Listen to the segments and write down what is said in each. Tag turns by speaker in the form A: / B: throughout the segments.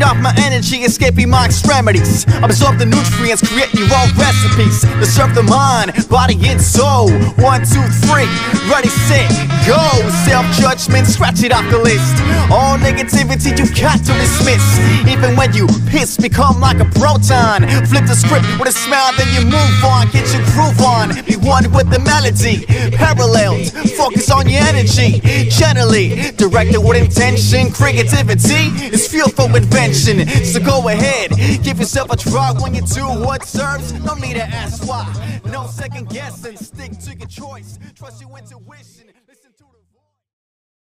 A: Feed off my energy, escaping my extremities. Absorb the nutrients, create your own recipes. To serve the mind, body, and soul. One, two, three, ready, set, go. Self judgment, scratch it off the list. All negativity you got to dismiss. Even when you piss, become like a proton. Flip the script with a smile, then you move on. Get your groove on. Be one with the melody. Paralleled, focus on your energy. Generally, directed with intention. Creativity is fuel for invention. So go ahead, give yourself a try when you do what serves. No need to ask why. No second guessing. Stick to your choice. Trust your intuition. Listen to the voice.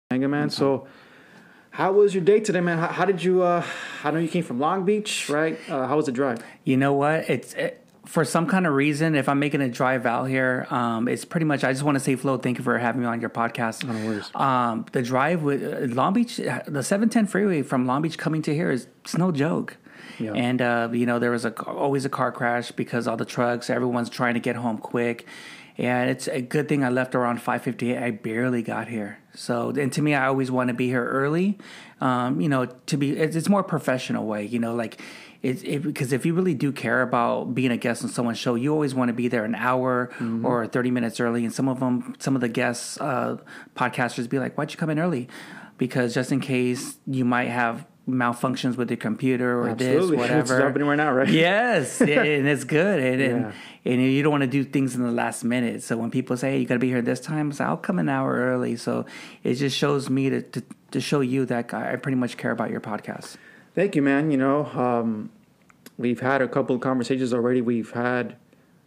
B: Mega Man. So, how was your day today, man? How, how did you? Uh, I know you came from Long Beach, right? Uh, how was the drive?
C: You know what? It's it, for some kind of reason. If I'm making a drive out here, um, it's pretty much. I just want to say, Flo, thank you for having me on your podcast.
B: No.
C: Um, the drive with uh, Long Beach, the 710 freeway from Long Beach coming to here is it's no joke.
B: Yeah.
C: And uh, you know there was a always a car crash because all the trucks, everyone's trying to get home quick. And it's a good thing I left around 5:58. I barely got here. So, and to me, I always want to be here early. Um, you know, to be it's, it's more professional way. You know, like it's it, because if you really do care about being a guest on someone's show, you always want to be there an hour or 30 minutes early. And some of them, some of the guests, uh, podcasters, be like, "Why'd you come in early?" Because just in case you might have malfunctions with your computer or
B: Absolutely.
C: this,
B: It's
C: whatever.
B: happening right now, right?
C: Yes, and it's good, and, and
B: Yeah.
C: and you don't want to do things in the last minute. So when people say, "Hey, you got to be here this time," so I'll come an hour early. So it just shows me to to, to show you that I pretty much care about your podcast.
B: Thank you, man. You know, um, we've had a couple of conversations already. We've had,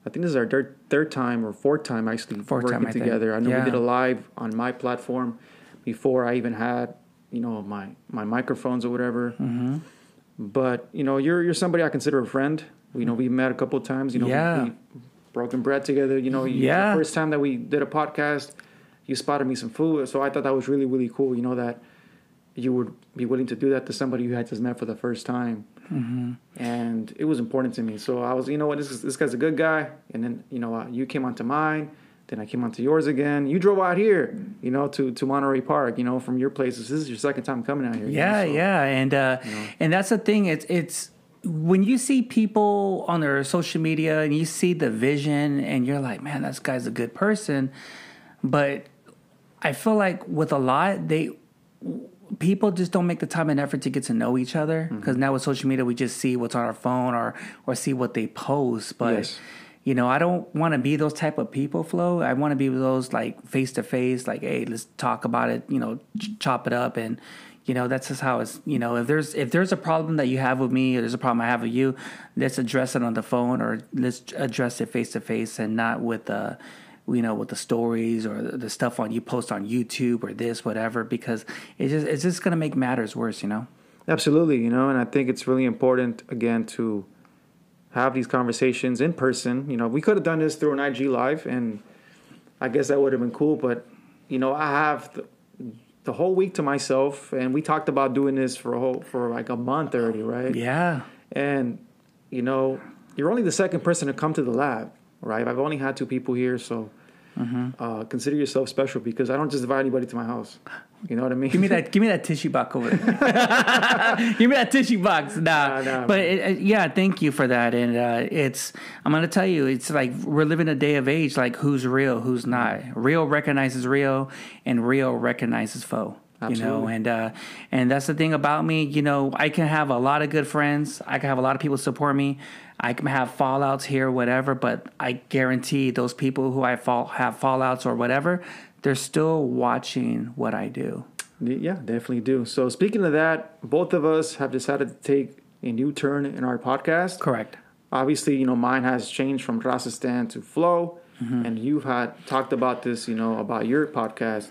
B: I think this is our third, third time or fourth time actually
C: Fourth
B: working
C: time, I think.
B: together. I know
C: Yeah.
B: we did a live on my platform before I even had, you know, my my microphones or whatever.
C: Mm-hmm.
B: But you know, you're you're somebody I consider a friend. You know, we met a couple of times. You know,
C: Yeah.
B: we, we broken bread together. You know,
C: Yeah.
B: the first time that we did a podcast, you spotted me some food, so I thought that was really really cool. You know that you would be willing to do that to somebody you had just met for the first time.
C: Mm-hmm.
B: And it was important to me. So I was, you know what, this, is, this guy's a good guy. And then, you know, uh, you came onto mine. Then I came onto yours again. You drove out here, you know, to, to Monterey Park, you know, from your places. This is your second time coming out here. you know,
C: Yeah,
B: so-
C: yeah, and uh, and that's the thing. It's it's when you see people on their social media and you see the vision, and you're like, man, this guy's a good person. But I feel like with a lot, they people just don't make the time and effort to get to know each other
B: Mm-hmm.
C: because now with social media we just see what's on our phone or or see what they post but
B: Yes.
C: you know i don't want to be those type of people flow i want to be those like face to face like hey let's talk about it you know ch- chop it up and you know that's just how it's you know if there's if there's a problem that you have with me or there's a problem i have with you let's address it on the phone or let's address it face to face and not with uh you know, with the stories or the stuff on you post on YouTube or this, whatever, because it's just it's just gonna make matters worse, you know.
B: Absolutely, you know, and I think it's really important again to have these conversations in person. You know, we could have done this through an IG live, and I guess that would have been cool. But you know, I have the, the whole week to myself, and we talked about doing this for a whole for like a month already, right?
C: Yeah,
B: And you know, you're only the second person to come to the lab, right? I've only had two people here, so uh, consider yourself special because I don't just invite anybody to my house. You know what I mean?
C: give me that, give me that tissue box over there. give me that tissue box, nah.
B: Nah, nah,
C: but it, yeah, thank you for that. And uh, it's, I'm gonna tell you, it's like we're living a day of age. Like who's real, who's not. Real recognizes real, and real recognizes foe. You know, and uh, and that's the thing about me. You know, I can have a lot of good friends. I can have a lot of people support me. I can have fallouts here, whatever. But I guarantee those people who I fall have fallouts or whatever, they're still watching what I do.
B: Yeah, definitely do. So speaking of that, both of us have decided to take a new turn in our podcast.
C: Correct.
B: Obviously, you know, mine has changed from Rasistan to Flow,
C: Mm-hmm.
B: and you've had talked about this, you know, about your podcast.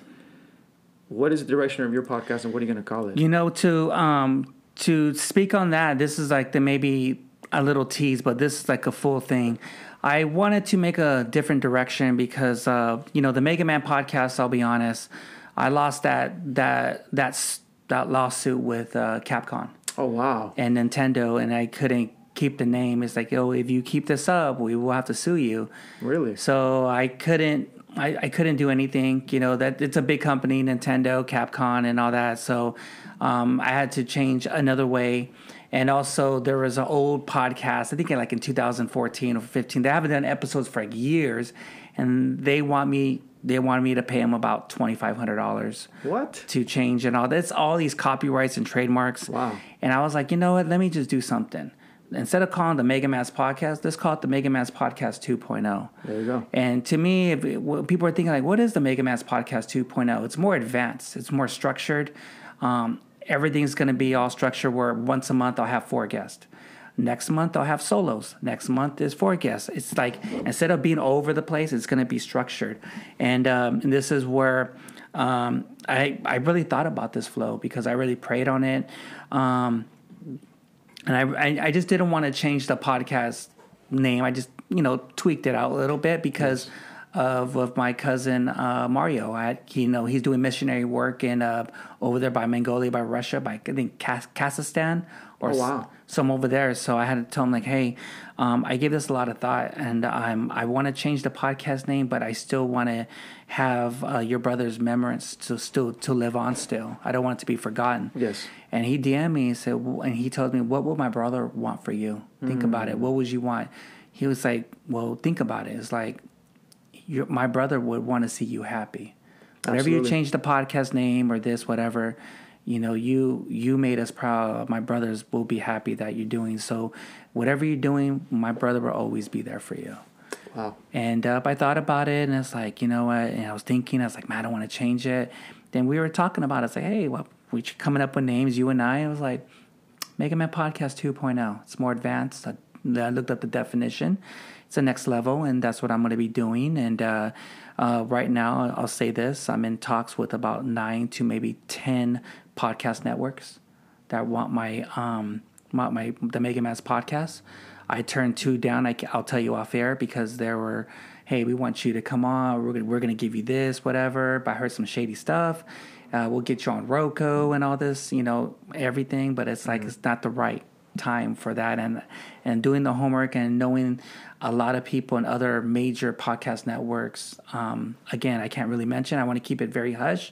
B: What is the direction of your podcast, and what are you going to call it?
C: You know, to um to speak on that, this is like the maybe a little tease, but this is like a full thing. I wanted to make a different direction because uh, you know the Mega Man podcast. I'll be honest, I lost that that that's that lawsuit with uh, Capcom
B: oh wow,
C: and Nintendo, and I couldn't keep the name. It's like, oh, if you keep this up, we will have to sue you.
B: really?
C: So I couldn't I, I couldn't do anything. You know that it's a big company, Nintendo, Capcom, and all that. So um, I had to change another way. And also, there was an old podcast, I think like in 2014 or 15. They haven't done episodes for like years, and they want me. They wanted me to pay them about twenty five hundred dollars
B: What?
C: to change and all. That's all these copyrights and trademarks.
B: Wow.
C: And I was like, you know what? Let me just do something. Instead of calling the Mega Mass Podcast, let's call it the Mega Mass Podcast 2.0.
B: There you go.
C: And to me, if it, people are thinking like, what is the Mega Mass Podcast 2.0? It's more advanced. It's more structured. Um, everything's going to be all structured where once a month I'll have four guests. Next month I'll have solos. Next month is four guests. It's like instead of being over the place, it's going to be structured. And, um, and this is where um, I I really thought about this flow because I really prayed on it. Um, and I, I, I just didn't want to change the podcast name. I just you know tweaked it out a little bit because of of my cousin uh, Mario. I you know he's doing missionary work in uh, over there by Mongolia, by Russia, by I think Kaz- Kazakhstan or
B: Oh, wow.
C: s- some over there. So I had to tell him like, hey, um, I gave this a lot of thought, and I'm I want to change the podcast name, but I still want to have uh, your brother's memories to still to live on. Still, I don't want it to be forgotten.
B: Yes.
C: And he DM'd me and said, and he told me, what would my brother want for you? Think about it. What would you want? He was like, well, think about it. It's like, your, my brother would want to see you happy. Whenever you change the podcast name or this, whatever, you know, you you made us proud. My brothers will be happy that you're doing. So, whatever you're doing, my brother will always be there for you.
B: Wow.
C: And uh, I thought about it, and it's like, you know what? And I was thinking, I was like, man, I don't want to change it. Then we were talking about it. It's like, hey, well, we're coming up with names, you and I. I was like, Mega Man Podcast 2.0. It's more advanced. I, I looked up the definition. It's the next level, and that's what I'm going to be doing. And uh, uh, right now, I'll say this: I'm in talks with about nine to maybe ten podcast networks that want my um my, my the Mega Mass podcast. I turned two down. I, will tell you off air because there were, hey, we want you to come on. We're gonna, we're gonna give you this, whatever. But I heard some shady stuff. Uh, we'll get you on Roku and all this, you know, everything. But it's like it's not the right time for that. And and doing the homework and knowing a lot of people and other major podcast networks. Um, again, I can't really mention. I want to keep it very hush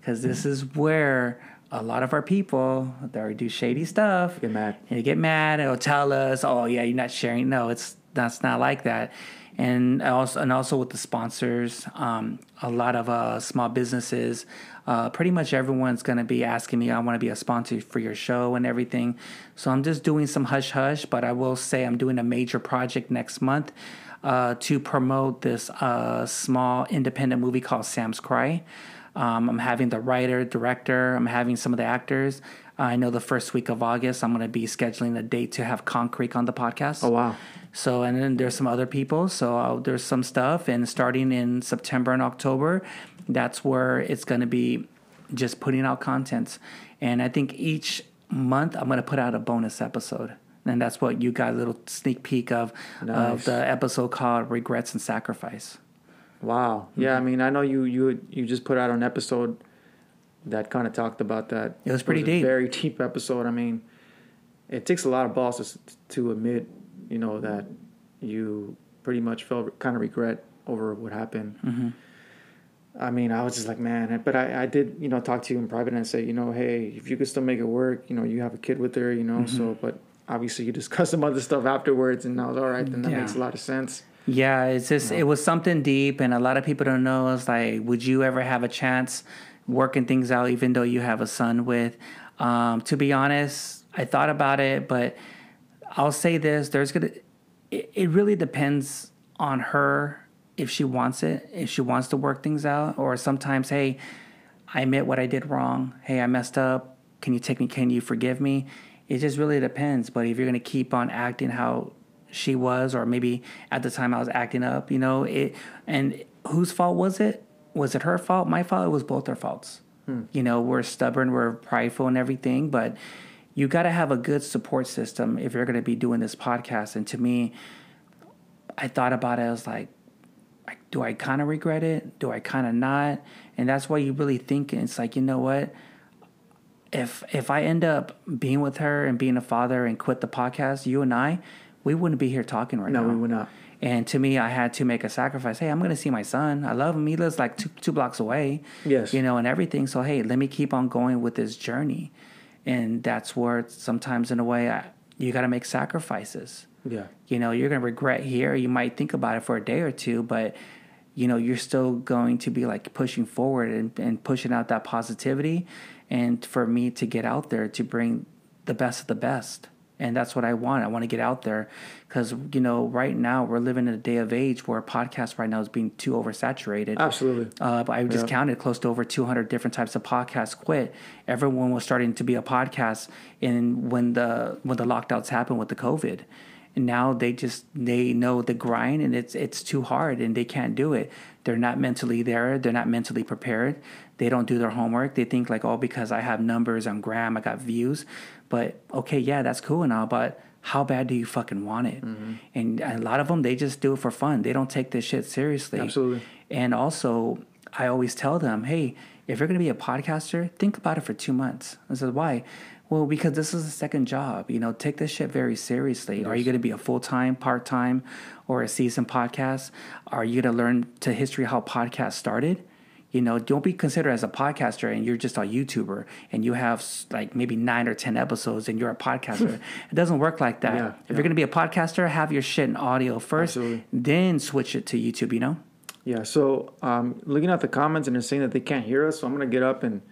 C: because this is where a lot of our people that do shady stuff
B: Get mad.
C: and they get mad and they'll tell us, "Oh yeah, you're not sharing." No, it's that's not like that. And also, and also with the sponsors, um, a lot of uh, small businesses, uh, pretty much everyone's going to be asking me, "I want to be a sponsor for your show and everything." So I'm just doing some hush hush, but I will say I'm doing a major project next month uh, to promote this uh, small independent movie called Sam's Cry. Um, I'm having the writer, director. I'm having some of the actors. I know the first week of August, I'm going to be scheduling a date to have Concrete on the podcast.
B: Oh wow.
C: So, and then there's some other people. So uh, there's some stuff, and starting in September and October, that's where it's going to be just putting out content. And I think each month I'm going to put out a bonus episode. And that's what you got a little sneak peek of of the episode called Regrets and Sacrifice.
B: Wow.
C: Mm-hmm.
B: Yeah, I mean, I know you you you just put out an episode that kind of talked about that.
C: It was pretty
B: a
C: deep.
B: very deep episode. I mean, it takes a lot of balls to, admit, you know, that you pretty much felt kind of regret over what happened.
C: Mm-hmm.
B: I mean, I was just like, man, but I, I did, you know, talk to you in private and say, you know, hey, if you could still make it work, you know, you have a kid with her, you know,
C: Mm-hmm.
B: so, but obviously you discuss some other stuff afterwards, and I was all right, then that
C: Yeah.
B: makes a lot of sense.
C: Yeah, it's just it was something deep, and a lot of people don't know. It's like, would you ever have a chance working things out, even though you have a son with? Um, to be honest, I thought about it, but I'll say this: there's gonna. It, it really depends on her if she wants it, if she wants to work things out, or sometimes, hey, I admit what I did wrong. Hey, I messed up. Can you take me? Can you forgive me? It just really depends. But if you're gonna keep on acting how she was, or maybe at the time I was acting up, you know, it. And whose fault was it? Was it her fault? My fault? It was both our faults. Hmm. You know, we're stubborn, we're prideful, and everything, but you got to have a good support system if you're going to be doing this podcast. And to me, I thought about it. I was like, do I kind of regret it? Do I kind of not? And that's why you really think it's like, you know what? If if I end up being with her and being a father and quit the podcast, you and I, we wouldn't be here talking right
B: No,
C: now.
B: No, we would not.
C: And to me, I had to make a sacrifice. Hey, I'm going to see my son. I love him. He lives like two two blocks away.
B: Yes.
C: You know, and everything. So hey, let me keep on going with this journey. and that's where sometimes in a way I, you got to make sacrifices
B: Yeah.
C: you know you're going to regret here you might think about it for a day or two but you know you're still going to be like pushing forward and, and pushing out that positivity and for me to get out there to bring the best of the best and that's what i want i want to get out there because you know right now we're living in a day of age where podcast right now is being too oversaturated
B: Absolutely.
C: uh, but I just
B: Yeah.
C: counted close to over 200 different types of podcasts quit. Everyone was starting to be a podcast in when the when the lockdowns happened with the COVID, and now they just they know the grind and it's it's too hard and they can't do it. They're not mentally there. They're not mentally prepared. They don't do their homework. They think like, oh, because I have numbers on Gram, I got views. But okay, yeah, that's cool and all, but how bad do you fucking want it?
B: Mm-hmm.
C: And a lot of them, they just do it for fun. They don't take this shit seriously.
B: Absolutely.
C: And also, I always tell them, hey, if you're going to be a podcaster, think about it for two months. I said, why? Well, because this is a second job. You know, take this shit very seriously. Are you going to be a full time, part time, or a season podcast? Are you going to learn to history how podcasts started? You know, don't be considered as a podcaster and you're just a YouTuber and you have like maybe nine or 10 episodes and you're a podcaster. it doesn't work like that.
B: Yeah,
C: if
B: yeah.
C: you're going to be a podcaster, have your shit in audio first,
B: Absolutely.
C: then switch it to YouTube, you know?
B: Yeah. So, um, looking at the comments and they're saying that they can't hear us, so I'm gonna get up and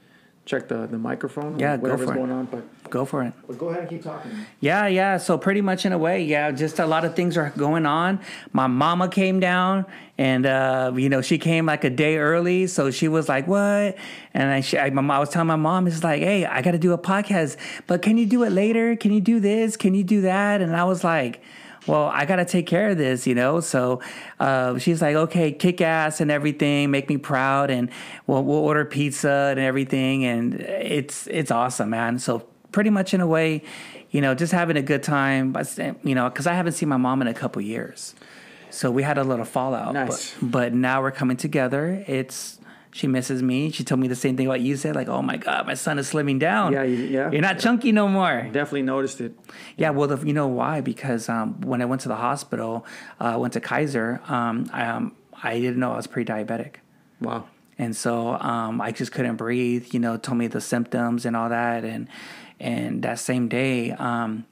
B: check the the microphone.
C: Yeah, go
B: whatever's
C: for it.
B: going on. But,
C: Go for it.
B: but go ahead and keep talking.
C: Yeah, yeah. So pretty much in a way, yeah, just a lot of things are going on. My mama came down, and uh, you know she came like a day early, so she was like, "What?" And I, she, I, my, mom- I was telling my mom, "It's like, hey, I got to do a podcast, but can you do it later? Can you do this? Can you do that?" And I was like. Well, I gotta take care of this, you know. So uh, she's like, "Okay, kick ass and everything, make me proud, and we'll, we'll order pizza and everything, and it's it's awesome, man." So pretty much in a way, you know, just having a good time. But you know, because I haven't seen my mom in a couple years, so we had a little fallout.
B: Nice.
C: But, but now we're coming together. It's she misses me. She told me the same thing what you said. Like, oh my god, my son is slimming down.
B: Yeah, you- yeah.
C: You're not chunky no more.
B: Definitely noticed it.
C: Yeah, well, the, you know why? Because um, when I went to the hospital, uh, went to Kaiser. Um, I, um, I didn't know I was pre-diabetic.
B: Wow.
C: and so um, I just couldn't breathe. You know, told me the symptoms and all that, and and that same day, um,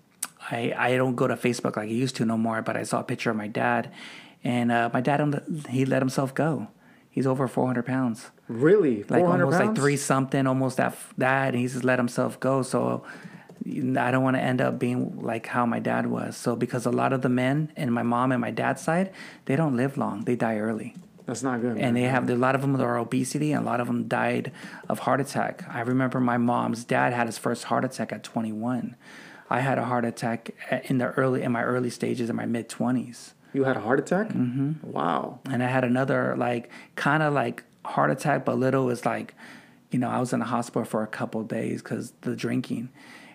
C: I I don't go to Facebook like I used to no more. But I saw a picture of my dad, and uh, my dad um, he let himself go. He's over four hundred pounds,
B: Really?
C: like
B: 400
C: almost like three something, almost that that, and he just let himself go. So. I don't want to end up being like how my dad was. So because a lot of the men and my mom and my dad's side, they don't live long. They die early
B: That's not good.
C: and
B: man.
C: they have a lot of them are obesity and a lot of them died of heart attack i remember my mom's dad had his first heart attack at 21 i had a heart attack in the early in my early stages in my mid 20s
B: You had a heart attack? Mm-hmm. Wow.
C: and i had another like kind of like heart attack but little was like you know i was in the hospital for a couple of days because the drinking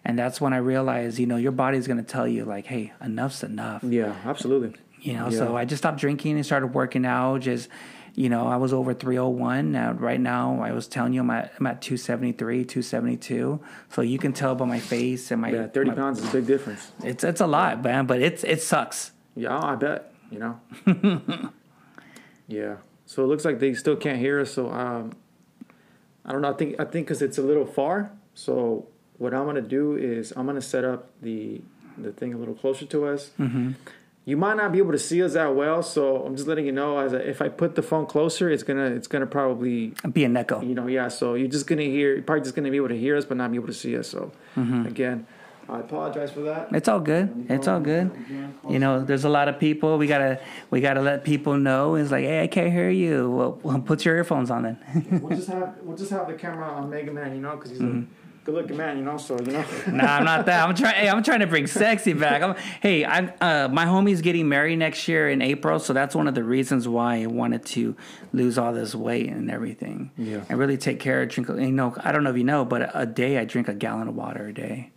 C: and that's when i realized you know your body's going to tell you like hey enough's enough
B: Yeah, absolutely.
C: You know
B: Yeah.
C: so i just stopped drinking and started working out just you know i was over 301 now right now i was telling you i'm at, I'm at 273 272 so you can tell by my face and my
B: Yeah, 30
C: my-
B: pounds is a big difference.
C: it's it's a lot man but it's it sucks
B: Yeah, I bet. You know. yeah. So it looks like they still can't hear us. So um, I don't know. I think I think because it's a little far. So what I'm gonna do is I'm gonna set up the the thing a little closer to us. Mm-hmm. You might not be able to see us that well, so I'm just letting you know. As a, if I put the phone closer, it's gonna it's gonna probably
C: be an echo
B: you know yeah. So you're just gonna hear you're probably just gonna be able to hear us, but not be able to see us. So mm-hmm. again, I apologize for that.
C: it's all good it's all good you know there's a lot of people we gotta we gotta let people know it's like hey i can't hear you well, put your earphones on then
B: we'll just have we'll just have the camera on Mega Man, you know, because he's a mm-hmm. Good looking man, you know. So you know.
C: nah, I'm not that. I'm trying. Hey, I'm trying to bring sexy back. I'm, hey, I uh, my homie's getting married next year in April, so that's one of the reasons why I wanted to lose all this weight and everything.
B: Yeah.
C: and really take care of drink. You know, I don't know if you know, but a day I drink a gallon of water a day.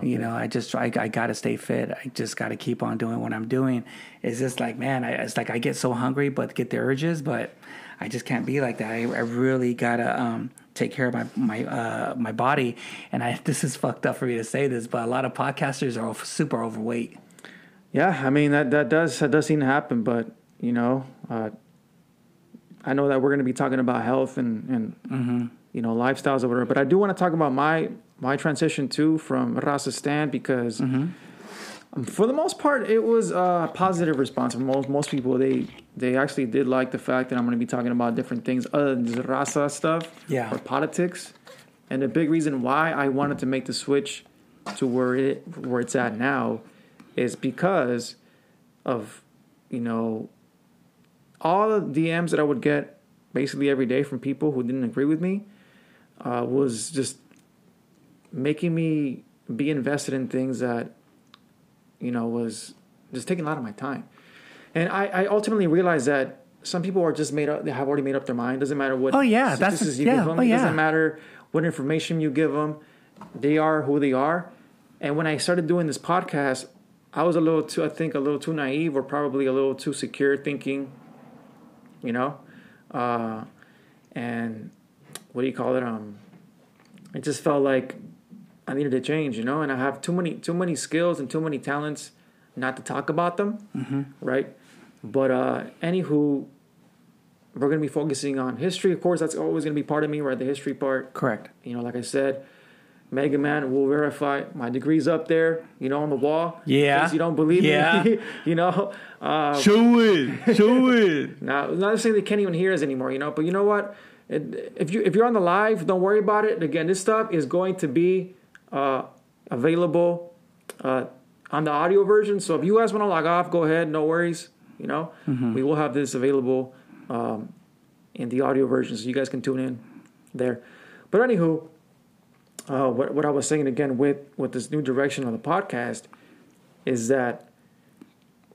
C: You know, I just I, I got to stay fit. I just got to keep on doing what I'm doing. It's just like man, I, it's like I get so hungry, but get the urges, but I just can't be like that. I, I really gotta um, take care of my my uh, my body. And I this is fucked up for me to say this, but a lot of podcasters are super overweight.
B: Yeah, I mean that that does that does seem to happen, but you know, uh, I know that we're going to be talking about health and and you know lifestyles or whatever. But I do want to talk about my my transition too from Raza stand because um, for the most part it was a positive response from most most people. They they actually did like the fact that I'm going to be talking about different things other than just Raza stuff
C: Yeah.
B: or politics. And the big reason why I wanted to make the switch to where it where it's at now is because of you know all the DMs that I would get basically every day from people who didn't agree with me uh, was just making me be invested in things that you know was just taking a lot of my time. And I, I ultimately realized that some people are just made up. They have already made up their mind. Doesn't matter what.
C: Oh, yeah, that's-
B: you
C: yeah,
B: give them.
C: oh,
B: It doesn't matter what information you give them. They are who they are. And when I started doing this podcast, I was a little too, I think, a little too naive or probably a little too secure thinking, you know, uh, and what do you call it? Um, it just felt like I needed to change, you know, and I have too many, too many skills and too many talents not to talk about them, right? But uh, anywho, we're gonna be focusing on history. Of course, that's always gonna be part of me, right? The history part
C: Correct.
B: you know, like I said, Mega Man will verify my degrees up there, you know, on the wall. In
C: Yeah.
B: case you don't believe
C: Yeah.
B: me, you know. Uh,
C: Show it. Show it.
B: now, not saying they can't even hear us anymore, you know. But you know what? It, if you if you're on the live, don't worry about it. Again, this stuff is going to be uh, available uh, on the audio version. So if you guys want to log off, go ahead. No worries. You know, we will have this available um, in the audio version, so you guys can tune in there. But anywho, uh, what what I was saying again with with this new direction on the podcast is that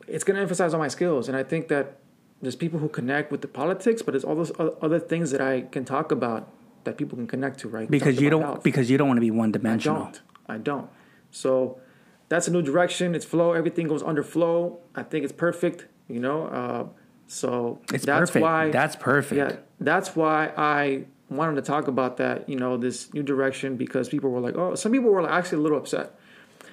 B: it's going to emphasize on my skills, and I think that there's people who connect with the politics, but there's all those other things that I can talk about that people can connect to, right?
C: Because
B: Talked
C: you don't
B: health.
C: because you don't want to be one dimensional.
B: I don't. I don't. So that's a new direction. It's flow. Everything goes under flow. I think it's perfect. You know. Uh, so
C: It's
B: that's
C: perfect.
B: why.
C: That's perfect.
B: Yeah, that's why I wanted to talk about that. You know, this new direction because people were like, oh, some people were actually a little upset.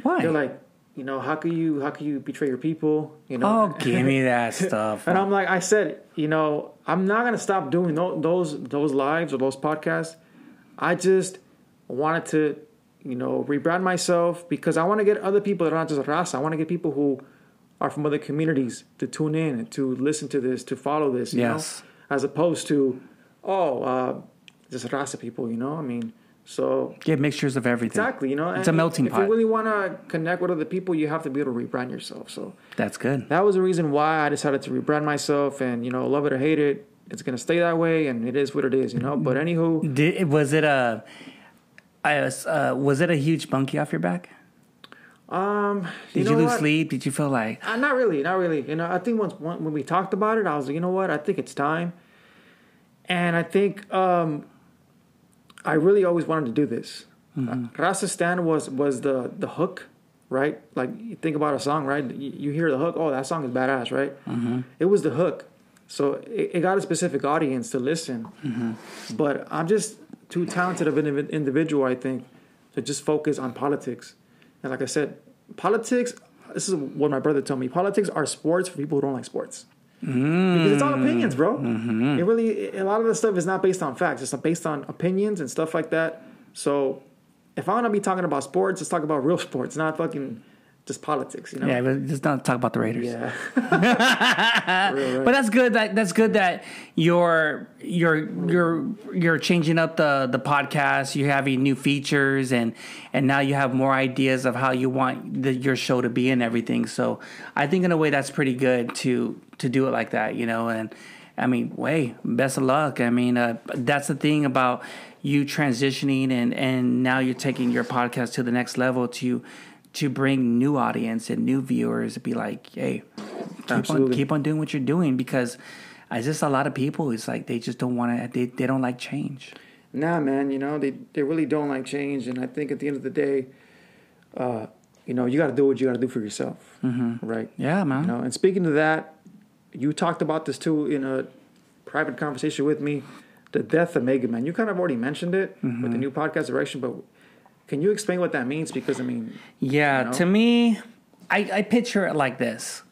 C: Why?
B: They're like, you know, how can you how can you betray your people? You know.
C: oh, give me that stuff.
B: And I'm like, I said, you know, I'm not gonna stop doing tho- those those lives or those podcasts. I just wanted to, you know, rebrand myself because I want to get other people that are not just Raza. I want to get people who are from other communities to tune in and to listen to this, to follow this. You
C: Yes.
B: know, as opposed to, oh, uh, just Raza people. You know, I mean, so
C: Get mixtures of everything.
B: exactly. You know,
C: It's a melting
B: if
C: pot.
B: you really want to connect with other people, you have to be able to rebrand yourself. So
C: That's good.
B: that was the reason why I decided to rebrand myself and you know love it or hate it it's gonna stay that way and it is what it is you know but anywho
C: Did, was it a I was, uh, was it a huge bunkie off your back?
B: um
C: Did
B: you,
C: you, lose
B: what?
C: sleep? Did you feel like
B: Uh, not really not really you know I think once when we talked about it I was like you know what I think it's time and I think um I really always wanted to do this
C: Mm-hmm.
B: uh, Rasa was was the the hook right like you think about a song right you, you hear the hook oh that song is badass right
C: Mm-hmm.
B: it was the hook so it, it got a specific audience to listen
C: Mm-hmm.
B: but I'm just too talented of an individual, I think, to just focus on politics. And like I said, politics. This is what my brother told me. Politics are sports for people who don't like sports. Because it's all opinions, bro.
C: Mm-hmm.
B: It really, a lot of the stuff is not based on facts. It's based on opinions and stuff like that. So, if I want to be talking about sports, let's talk about real sports, not fucking just politics. You know?
C: yeah? But just not talk about the Raiders.
B: Yeah. Right?
C: But that's good. That that's good that you're you're you're you're changing up the the podcast. You're having new features and and now you have more ideas of how you want the, your show to be and everything. So I think in a way that's pretty good to to do it like that. You know, and I mean, way best of luck. I mean, uh, that's the thing about you transitioning and and now you're taking your podcast to the next level to to bring new audience and new viewers be like, hey, keep on, keep on doing what you're doing because I just a lot of people it's like they just don't want to they, they don't like change.
B: Nah, man, you know, they, they really don't like change. And I think at the end of the day, uh, you know, you got to do what you got to do for yourself. Mm-hmm. Right.
C: Yeah, man.
B: You know, and speaking to that, you talked about this too in a private conversation with me the death of Mega Man. You kind of already mentioned it with
C: Mm-hmm.
B: the new podcast direction, but can you explain what that means? Because, I mean,
C: Yeah,
B: You know?
C: to me, I, I picture it like this,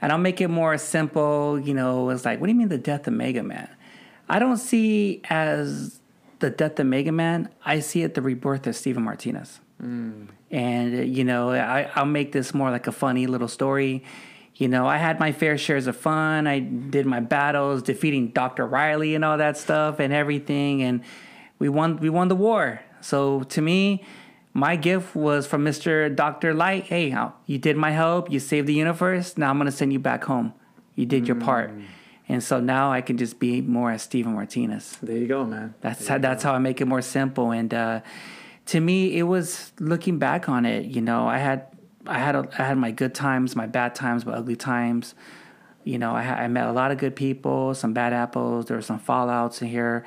C: and I'll make it more simple. You know, it's like, what do you mean the death of Mega Man? I don't see as the death of Mega Man. I see it the rebirth of Steven Martinez. And uh, you know, I, I'll make this more like a funny little story. You know, I had my fair shares of fun. I did my battles, defeating Doctor Wily and all that stuff and everything, and we won. We won the war. So to me, my gift was from Mister Doctor Light. Hey, you did my help. You saved the universe. Now I'm gonna send you back home. You did your part, and so now I can just be more as Steven Martinez.
B: There you go, man.
C: That's how, that's how I make it more simple. And uh, to me, it was looking back on it. You know, I had I had a, I had my good times, my bad times, my ugly times. You know, I, I met a lot of good people, some bad apples. There were some fallouts in here,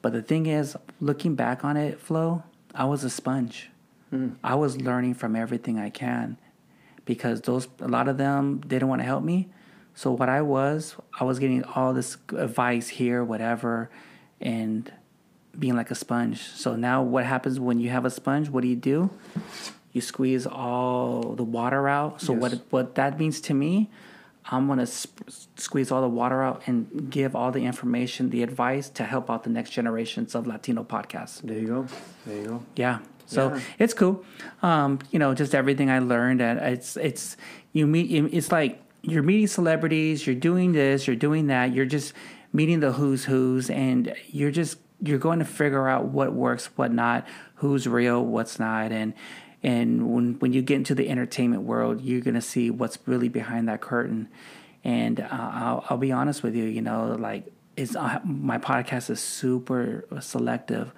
C: but the thing is, looking back on it, Flo, I was a sponge. Hmm. I was learning from everything I can because those a lot of them they didn't want to help me. So what I was, I was getting all this advice here, whatever, and being like a sponge. So now what happens when you have a sponge? What do you do? You squeeze all the water out. So
B: Yes.
C: what what that means to me, I'm gonna sp- squeeze all the water out and give all the information, the advice to help out the next generations of Latino podcasts.
B: There you go. There you go.
C: Yeah. So
B: Yeah.
C: it's cool. Um, you know, just everything I learned and it's it's you meet it's like you're meeting celebrities, you're doing this, you're doing that, you're just meeting the who's who's and you're just you're going to figure out what works, what not, who's real, what's not and and when when you get into the entertainment world, you're going to see what's really behind that curtain. And uh, I'll, I'll be honest with you, you know, like it's uh, my podcast is super selective.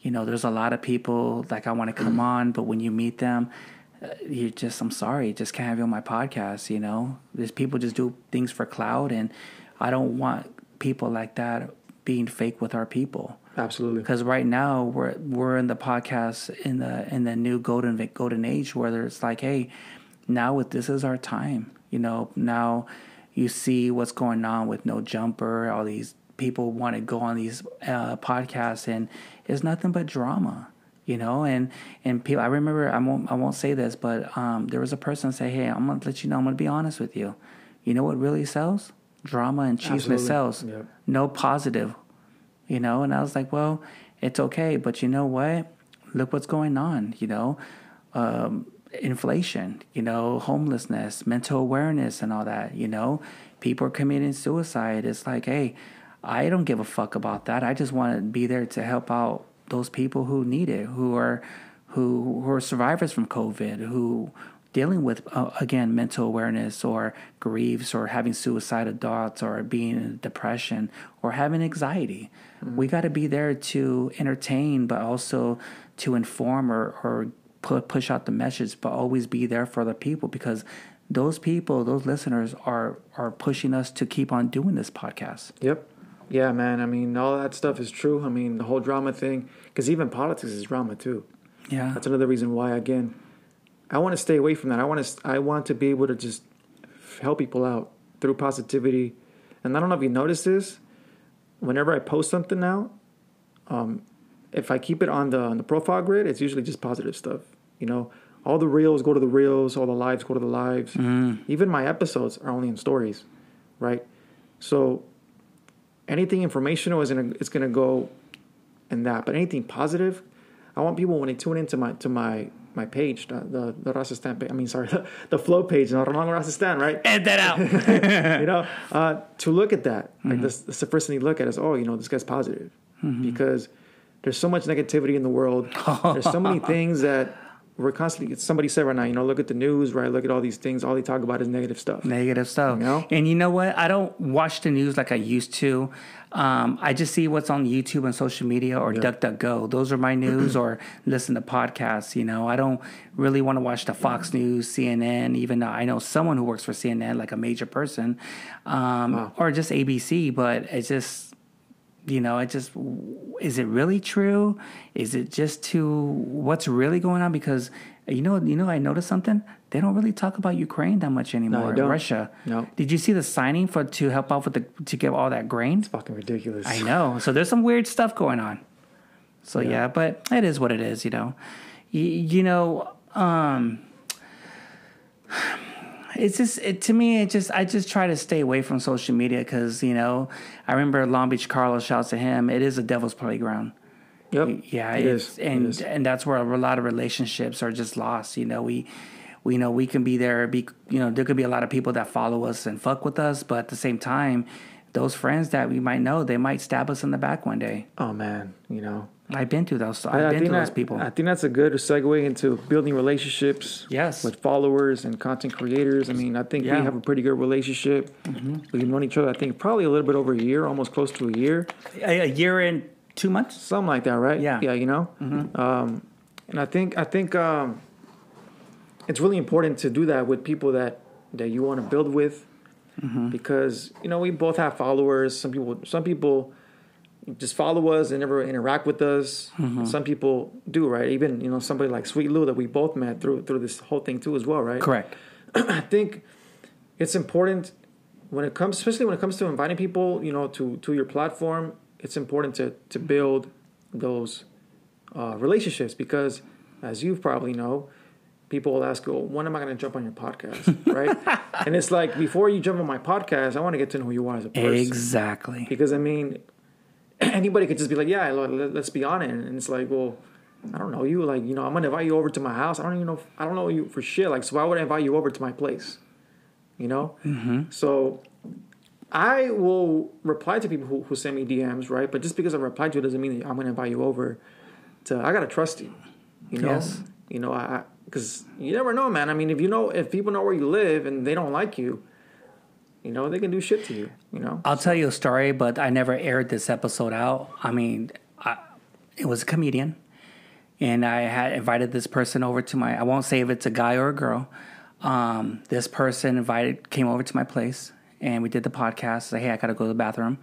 C: You know there's a lot of people like i want to come on but when you meet them uh, you just i'm sorry just can't have you on my podcast you know? There's people just do things for cloud and i don't want people like that being fake with our people
B: Absolutely.
C: because right now we're we're in the podcast in the in the new golden golden age where it's like hey now with this is our time you know? Now you see what's going on with no jumper all these people want to go on these uh, podcasts and it's nothing but drama you know? And and people i remember i won't i won't say this but um there was a person say hey i'm gonna let you know i'm gonna be honest with you. You know what really sells? Drama and cheese sells.
B: Yep.
C: no positive you know? And i was like well it's okay but you know what? Look what's going on you know? Um, inflation you know? Homelessness mental awareness and all that you know? People are committing suicide. It's like hey i don't give a fuck about that. I just want to be there to help out those people who need it who are who who are survivors from covid who dealing with uh, again mental awareness or grieves or having suicidal thoughts or being in depression or having anxiety we got to be there to entertain but also to inform or, or put, push out the message but always be there for the people because those people those listeners are are pushing us to keep on doing this podcast
B: Yep. Yeah, man. I mean, all that stuff is true. I mean, the whole drama thing, because even politics is drama too.
C: yeah
B: That's another reason why, again, I want to stay away from that. I want to, I want to be able to just help people out through positivity. And I don't know if you noticed this. Whenever I post something now, um, if I keep it on the on the profile grid, it's usually just positive stuff. You know, all the reels go to the reels, all the lives go to the lives. Even my episodes are only in stories, right? So anything informational is gonna it's gonna go in that. But anything positive, I want people when they tune into my to my my page, the the, the Rasa Stan page. I mean, sorry, the, the flow page, not wrong Rasa Stan, right?
C: edit that out
B: you know, uh, to look at that, like this, that's the first thing you look at is, oh, you know, this guy's positive because there's so much negativity in the world. there's so many things that we're constantly. Somebody said right now, you know, look at the news, right? Look at all these things. All they talk about is negative stuff.
C: negative stuff.
B: You know?
C: And you know what? I don't watch the news like I used to. Um, I just see what's on YouTube and social media or DuckDuckGo. Those are my news or listen to podcasts. You know, I don't really want to watch the Fox News, CNN, even though I know someone who works for CNN, like a major person, um, or just ABC, but it's just, you know, it just, is it really true? Is it just to what's really going on? Because, you know, you know, I noticed something. They don't really talk about Ukraine that much anymore.
B: don't.
C: Russia.
B: No.
C: Did you see the signing for to help out with the to give all that grain?
B: It's fucking ridiculous.
C: I know. So there's some weird stuff going on. So yeah, but it is what it is, you know. You, you know, um, it's just it, to me. It just I just try to stay away from social media because you know I remember Long Beach Carlos shouts to him. It is a devil's playground.
B: Yep.
C: Yeah,
B: It is.
C: And
B: is.
C: and that's where a lot of relationships are just lost. You know, we we know we can be there. Be you know there could be a lot of people that follow us and fuck with us, but at the same time, those friends that we might know, they might stab us in the back one day.
B: Oh man, you know.
C: I've been through those. I've
B: I, I
C: been
B: think
C: through those people.
B: I think that's a good segue into building relationships.
C: Yes.
B: With followers and content creators. I mean, I think
C: Yeah. Mm-hmm.
B: we have a pretty good relationship. We've known each other. I think probably a little bit over a year, almost close to a year,
C: a, a year and two months.
B: something like that, right?
C: Yeah.
B: Yeah. You know. Um, and I think I think um, it's really important to do that with people that that you want to build with, because you know we both have followers. Some people, some people just follow us and never interact with us. Some people do, right? Even you know somebody like Sweet Lou that we both met through through this whole thing too, as well, right?
C: Correct.
B: I think it's important when it comes, especially when it comes to inviting people, you know, to to your platform. It's important to to build those uh, relationships because, as you probably know, people will ask, "Oh, when am I going to jump on your podcast?" right? and it's like before you jump on my podcast, I want to get to know who you are as a person.
C: Exactly.
B: Because I mean, anybody could just be like, "Yeah, let- let's be on it," and it's like, well. I don't know you. Like, you know, I'm gonna invite you over to my house. I don't even know. If, I don't know you for shit. Like, so why would I invite you over to my place? You know. Mm-hmm. So, I will reply to people who, who send me DMs, right? But just because I reply to it doesn't mean that I'm gonna invite you over. To I gotta trust you. You know.
C: Yes.
B: You know, I because you never know, man. I mean, if you know, if people know where you live and they don't like you, you know, they can do shit to you. You know.
C: I'll tell you a story, but I never aired this episode out. I mean, I, it was a comedian, and I had invited this person over to my. I won't say if it's a guy or a girl. Um, this person invited came over to my place, and we did the podcast. Say, hey, I gotta go to the bathroom.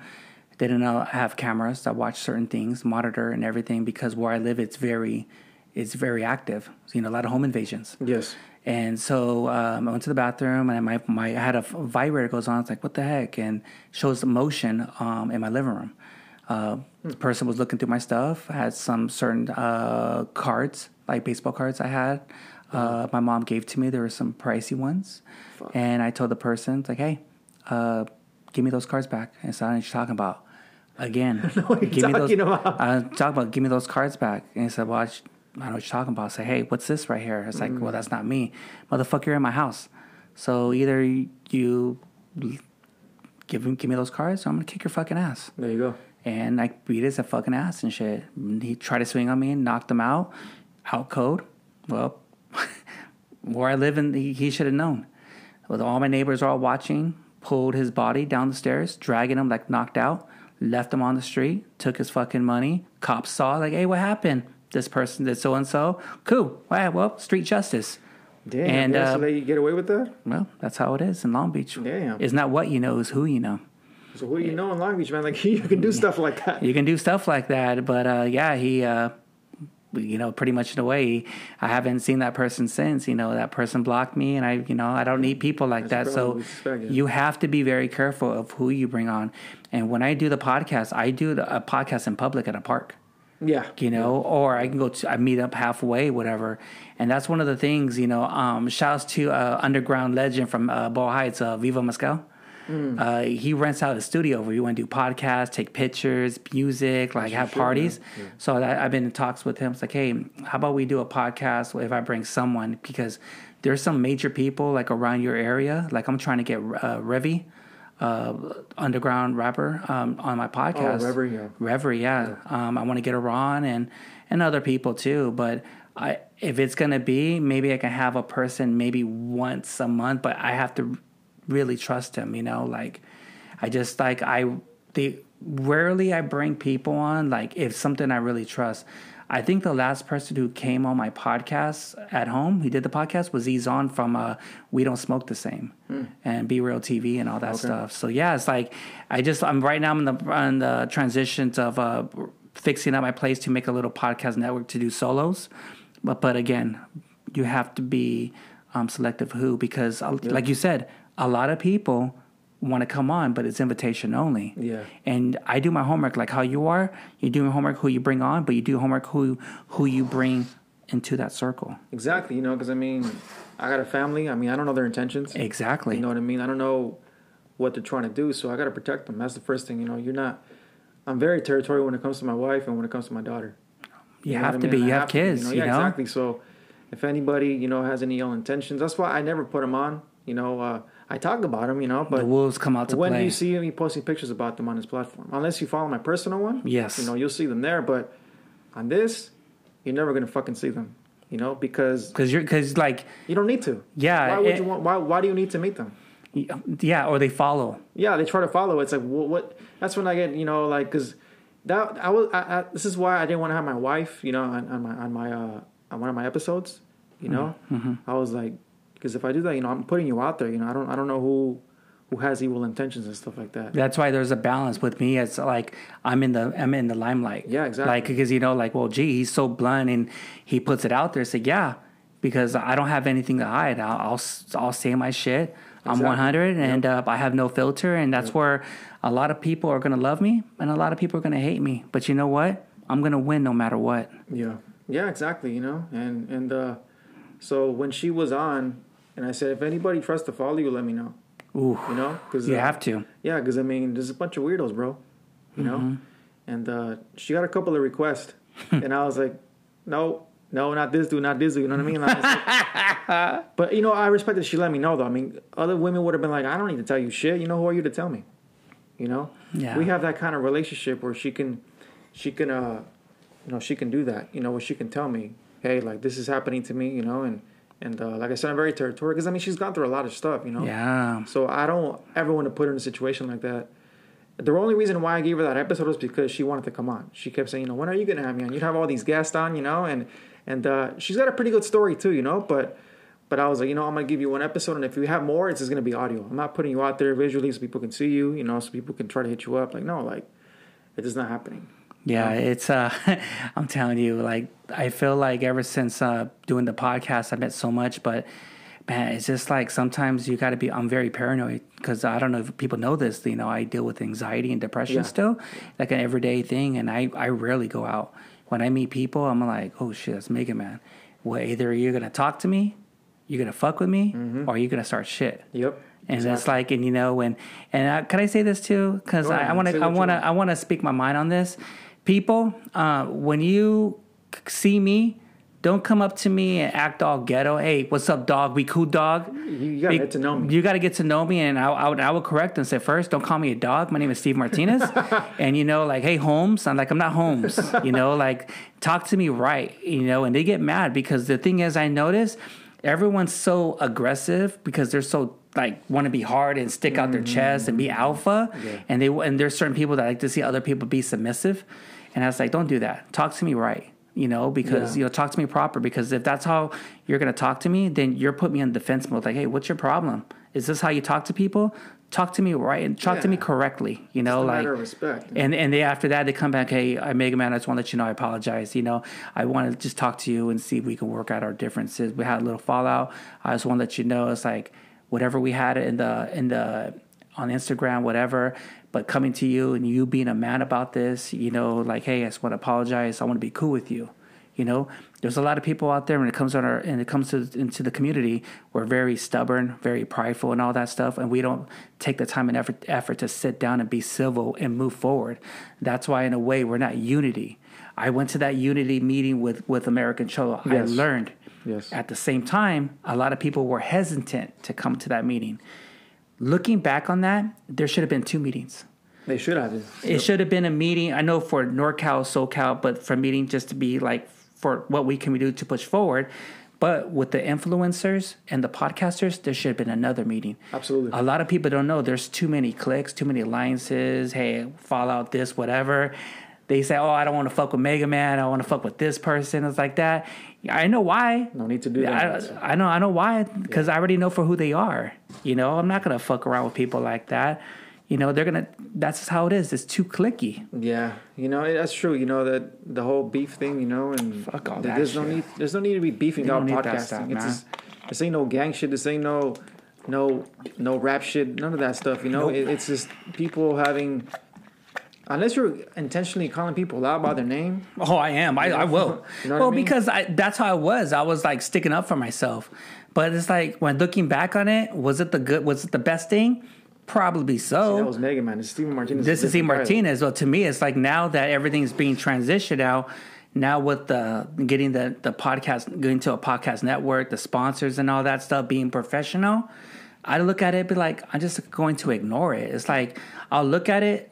C: Didn't know I have cameras that watch certain things, monitor and everything because where I live, it's very, it's very active. You know, a lot of home invasions.
B: Yes.
C: And so um, I went to the bathroom, and my my I had a vibrator goes on. It's like what the heck, and shows the motion um, in my living room. Uh, The person was looking through my stuff. had some certain uh, cards, like baseball cards, I had. Uh, my mom gave to me. There were some pricey ones, and I told the person, it's like, "Hey, uh, give me those cards back." And so I know you're talking about. Again, give me those.
B: talking about.
C: I talk about give me those cards back. And he said, Well, I, I know what you're talking about. I say, Hey, what's this right here? It's like,
B: Mm.
C: Well, that's not me. Motherfucker, you're in my house. So either you give him give me those cards or I'm gonna kick your fucking ass.
B: There you go.
C: And I beat his fucking ass and shit. He tried to swing on me and knocked him out. Out code. Well, where I live in he, he should have known. With all my neighbors are all watching, pulled his body down the stairs, dragging him like knocked out, left him on the street, took his fucking money. Cops saw like, hey, what happened? This person did so and so. Cool. Well, well, street justice.
B: Damn.
C: And,
B: And uh, let you get away with that.
C: Well, that's how it is in Long Beach.
B: Damn.
C: It's not what you know, it's who you know.
B: So who you know in Long Beach, man? Like you can do stuff like that.
C: you can do stuff like that. But uh, yeah, he, uh, you know, pretty much in a way, I haven't seen that person since. You know, that person blocked me, and I, you know, I don't need people like that. So
B: yeah.
C: you have to be very careful of who you bring on. And when I do the podcast, I do the, a podcast in public at a park.
B: Yeah.
C: You know, or I can go to I meet up halfway, whatever. And that's one of the things, you know. Um, shouts to uh, underground legend from uh, Ball Heights, uh, Viva Mescal.
B: Hmm.
C: Uh, he rents out a studio where you want to do podcasts, take pictures, music, like have parties. So I, I've been in talks with him. It's like, hey, how about we do a podcast if I bring someone because there's some major people like around your area. Like I'm trying to get uh, Revy, uh, underground rapper, um, on my podcast.
B: Reverie, yeah.
C: Reverie, yeah. Um, I want to get her on and and other people too. But I, if it's gonna be, maybe I can have a person maybe once a month, but I have to really trust him. You know, like I just like I the rarely I bring people on like if something I really trust. I think the last person who came on my podcast at home, he did the podcast, was Ezon from uh, We Don't Smoke the Same and Be Real TV and all that stuff. So yeah, it's like I just I'm right now I'm in the on the transitions of uh, fixing up my place to make a little podcast network to do solos. But but again, you have to be um, selective who because uh, like you said, a lot of people want to come on, but it's invitation only.
B: Yeah.
C: And I do my homework like how you are. You do your homework who you bring on, but you do homework who who you bring into that circle.
B: Exactly, you know, because I mean, I got a family. I mean, I don't know their intentions.
C: Exactly.
B: You know what I mean? I don't know what they're trying to do, so I got to protect them. That's the first thing. You know, you're not. I'm very territorial when it comes to my wife and when it comes to my daughter.
C: you,
B: know
C: have to
B: I
C: be. You
B: I
C: have,
B: to,
C: kids.
B: you know?
C: You know,
B: exactly. So, if anybody you know has any ill intentions, that's why I never put them on. You know, uh, I talk about them. You know, but
C: the wolves come out to play.
B: when
C: play.
B: you see me posting pictures about them on this platform, unless you follow my personal one,
C: Yes.
B: you know you'll see them there. But on this, you're never gonna fucking see them. You know, because
C: because you're because like
B: you don't need to.
C: Yeah,
B: Why would
C: it-
B: you want? Why? Why do you need to meet them?
C: yeah, or they follow.
B: Yeah, they try to follow. It's like what? what that's when I get you know like because that I was. I, I, this is why I didn't want to have my wife. You know, on, on my on my uh, on one of my episodes. You know,
C: Mm-hmm.
B: I was like, because if I do that, you know, I'm putting you out there. You know, I don't I don't know who who has evil intentions and stuff like that.
C: That's why there's a balance with me. It's like I'm in the I'm in the limelight.
B: Yeah, exactly.
C: Like because you know, like well, gee, he's so blunt and he puts it out there. Say yeah, because I don't have anything to hide. I'll I'll, I'll say my shit. I'm 100 and uh, I have no filter, and that's where a lot of people are gonna love me and a lot of people are gonna hate me. But you know what? I'm gonna win no matter what.
B: Yeah, yeah, exactly. You know, and and uh, so when she was on, and I said, if anybody tries to follow you, let me know.
C: Ooh,
B: You know, because
C: you have to.
B: Yeah, because I mean, there's a bunch of weirdos, bro. You know, and uh, she got a couple of requests, and I was like, no, no, not this dude, not this dude. You know what I mean? Like, I like- but you know, I respect that she let me know, though. I mean, other women would have been like, I don't need to tell you shit. You know, who are you to tell me? You know,
C: Yeah.
B: we have that kind of relationship where she can, she can, uh, you know, she can do that. You know, she can tell me, hey, like this is happening to me. You know, and and uh, like I said, I'm very territorial because I mean, she's gone through a lot of stuff. You know,
C: Yeah.
B: so I don't ever want to put her in a situation like that. The only reason why I gave her that episode was because she wanted to come on. She kept saying, you know, when are you gonna have me on? You'd have all these guests on, you know, and and uh, she's got a pretty good story too, you know. But but I was like, you know, I'm gonna give you one episode, and if you have more, it's just gonna be audio. I'm not putting you out there visually so people can see you, you know, so people can try to hit you up. Like no, like it is not happening.
C: Yeah, it's uh I'm telling you, like I feel like ever since uh doing the podcast I met so much, but man, it's just like sometimes you got to be I'm very paranoid cuz I don't know if people know this, you know, I deal with anxiety and depression
B: Yeah.
C: still, like an everyday thing and I I rarely go out. When I meet people, I'm like, "Oh shit, that's Mega Man." Well, either you're to talk to me, you're to fuck with me, or you're to start shit.
B: Yep.
C: And it's like, and you know, and and uh, can I say this too? Because I want to, I want to. I want to speak my mind on this. People, uh, when you see me, don't come up to me and act all ghetto. Hey, what's up, dog? We cool, dog.
B: you, gotta get to know me.
C: You got to get to know me, and I, I would, I would correct and say first, don't call me a dog. My name is Steve Martinez, and you know, like, hey, homes. I'm like, I'm not homes. you know, like, talk to me right. You know, and they get mad because the thing is, I notice everyone's so aggressive because they're so like want to be hard and stick out their chest and be alpha, and they and there's certain people that like to see other people be submissive, and I was like, don't do that. Talk to me right you know, because
B: Yeah.
C: you know, talk to me proper. Because if that's how you're gonna talk to me, then you're putting me in defense mode. Like, hey, what's your problem? Is this how you talk to people? Talk to me right and talk to me correctly. You know, like
B: matter of respect.
C: And and they after that they come back, hey, I Mega Man, I just want to let you know I apologize. You know, I want to just talk to you and see if we can work out our differences. We had a little fallout. I just want to let you know it's like whatever we had in the in the on Instagram, whatever. But coming to you and you being a man about this, you know, like, hey, I just want to apologize. I want to be cool with you. You know, there's a lot of people out there when it comes on our and it comes to into the community, we're very stubborn, very prideful, and all that stuff, and we don't take the time and effort effort to sit down and be civil and move forward. That's why, in a way, we're not unity. I went to that unity meeting with with American Cholo. I learned.
B: Yes.
C: At the same time, a lot of people were hesitant to come to that meeting. Looking back on that, there should have been two meetings.
B: They should have it.
C: It should have been a meeting. I know for NorCal, SoCal, but for meeting just to be like for what we can we do to push forward. But with the influencers and the podcasters, there should have been another meeting.
B: Absolutely.
C: A lot of people don't know there's too many clicks, too many alliances. Hey, Fallout, this, whatever. They say, oh, I don't want to fuck with Mega Man. I want to fuck with this person. It's like that. I know why.
B: No need to do that.
C: I, I know, I know why, because I already know for who they are. You know, I'm not gonna fuck around with people like that. You know, they're gonna. That's just how it is. It's too clicky.
B: Yeah, you know that's true. You know that the whole beef thing. You know, and
C: Fuck all that
B: There's no need. There's no need to be beefing about
C: don't need that
B: podcasting.
C: stuff,
B: it's
C: man.
B: just, this ain't no gang shit. This ain't no, no, no rap shit. None of that stuff. You know,
C: Nope.
B: it, it's just people having unless you're intentionally calling people out by their name.
C: Oh, I am. I, I will.
B: You know
C: well,
B: I mean?
C: because I, that's how I was. I was like sticking up for myself. But it's like when looking back on it, was it the good? Was it the best thing? Probably so.
B: That was Mega Man. It's Steven Martinez.
C: this is Steve
B: different guy.
C: Martinez. Well, to me, it's like now that everything's being transitioned out, now with the getting the the podcast, going to a podcast network, the sponsors and all that stuff being professional, I look at it, be like, I'm just going to ignore it. It's like I'll look at it,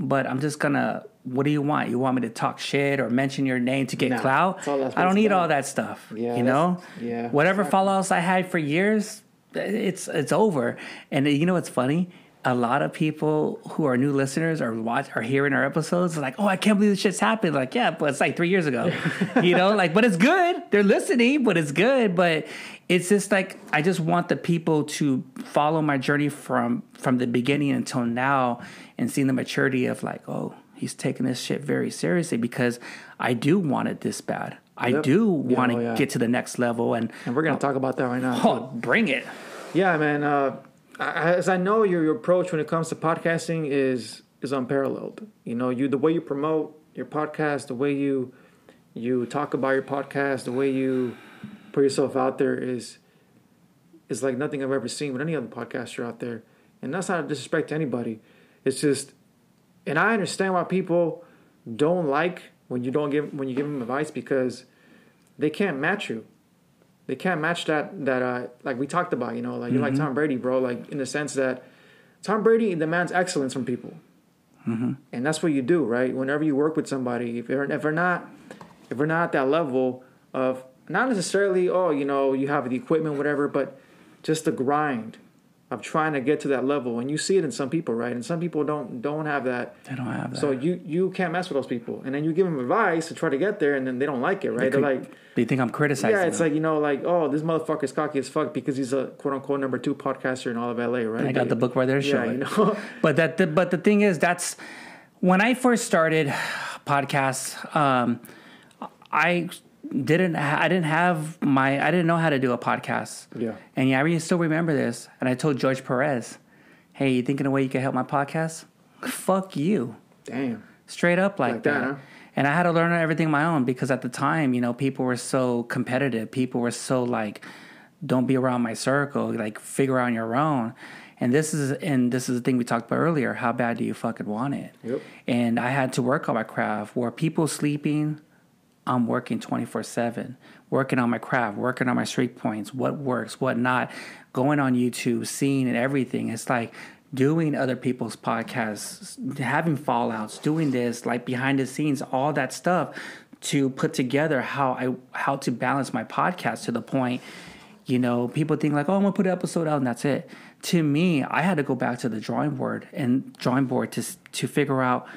C: but I'm just gonna. What do you want? You want me to talk shit or mention your name to get
B: Nah,
C: clout?
B: that's all that's
C: I don't need all that stuff.
B: Yeah,
C: you know.
B: yeah,
C: Whatever
B: exactly.
C: follow-ups I had for years, it's it's over. And you know what's funny? A lot of people who are new listeners or watch are hearing our episodes like, "Oh, I can't believe this shit's happened." Like, yeah, but it's like three years ago, you know. Like, but it's good. They're listening, but it's good. But it's just like I just want the people to follow my journey from from the beginning until now and seeing the maturity of like, oh, he's taking this shit very seriously because I do want it this bad. I
B: Yep.
C: do
B: Yeah,
C: want to
B: oh, yeah.
C: get to the next level and
B: And we're gonna talk about that right now.
C: oh, bring it.
B: Yeah, man. Uh, I- as I know, your, your approach when it comes to podcasting is is unparalleled. You know, you the way you promote your podcast, the way you you talk about your podcast, the way you put yourself out there is is like nothing I've ever seen with any other podcaster out there. And that's not a disrespect to anybody. It's just, and I understand why people don't like when you don't give when you give them advice because they can't match you. They can't match that that uh like we talked about you know like you're like tom brady bro like in the sense that tom brady demands excellence from people. And that's what you do right? Whenever you work with somebody if they're if they're not if they're not at that level of not necessarily oh you know you have the equipment whatever but just the grind of trying to get to that level and you see it in some people right and some people don't don't have that
C: They don't have that.
B: so you you can't mess with those people and then you give them advice to try to get there and then they don't like it right they're like
C: they think I'm criticizing?
B: yeah, it's
C: them?
B: like you know, like oh, this motherfucker's cocky as fuck because he's a quote unquote number two podcaster in all of LA, right?
C: I got the book right there.
B: Yeah,
C: it.
B: you know.
C: but that, the, but the thing is, that's when I first started podcasts. Um, I didn't, ha- I didn't have my, I didn't know how to do a podcast.
B: Yeah.
C: And yeah, I really still remember this. And I told George Perez, "Hey, you thinking a way you can help my podcast? Fuck you."
B: Damn.
C: straight up like,
B: Like
C: that.
B: that, huh?
C: And I had to learn everything on my own because at the time, you know, people were so competitive. People were so like, "Don't be around my circle." Like, figure out on your own. And this is and this is the thing we talked about earlier. How bad do you fucking want it?
B: Yep.
C: And I had to work on my craft. Where people sleeping, I'm working 24 7, working on my craft, working on my streak points, what works, what not, going on YouTube, seeing and everything. It's like doing other people's podcasts, having fallouts, doing this, like behind the scenes, all that stuff to put together how I how to balance my podcast to the point you know, people think like, oh, I'm gonna put an episode out and that's it. To me, I had to go back to the drawing board and drawing board to to figure out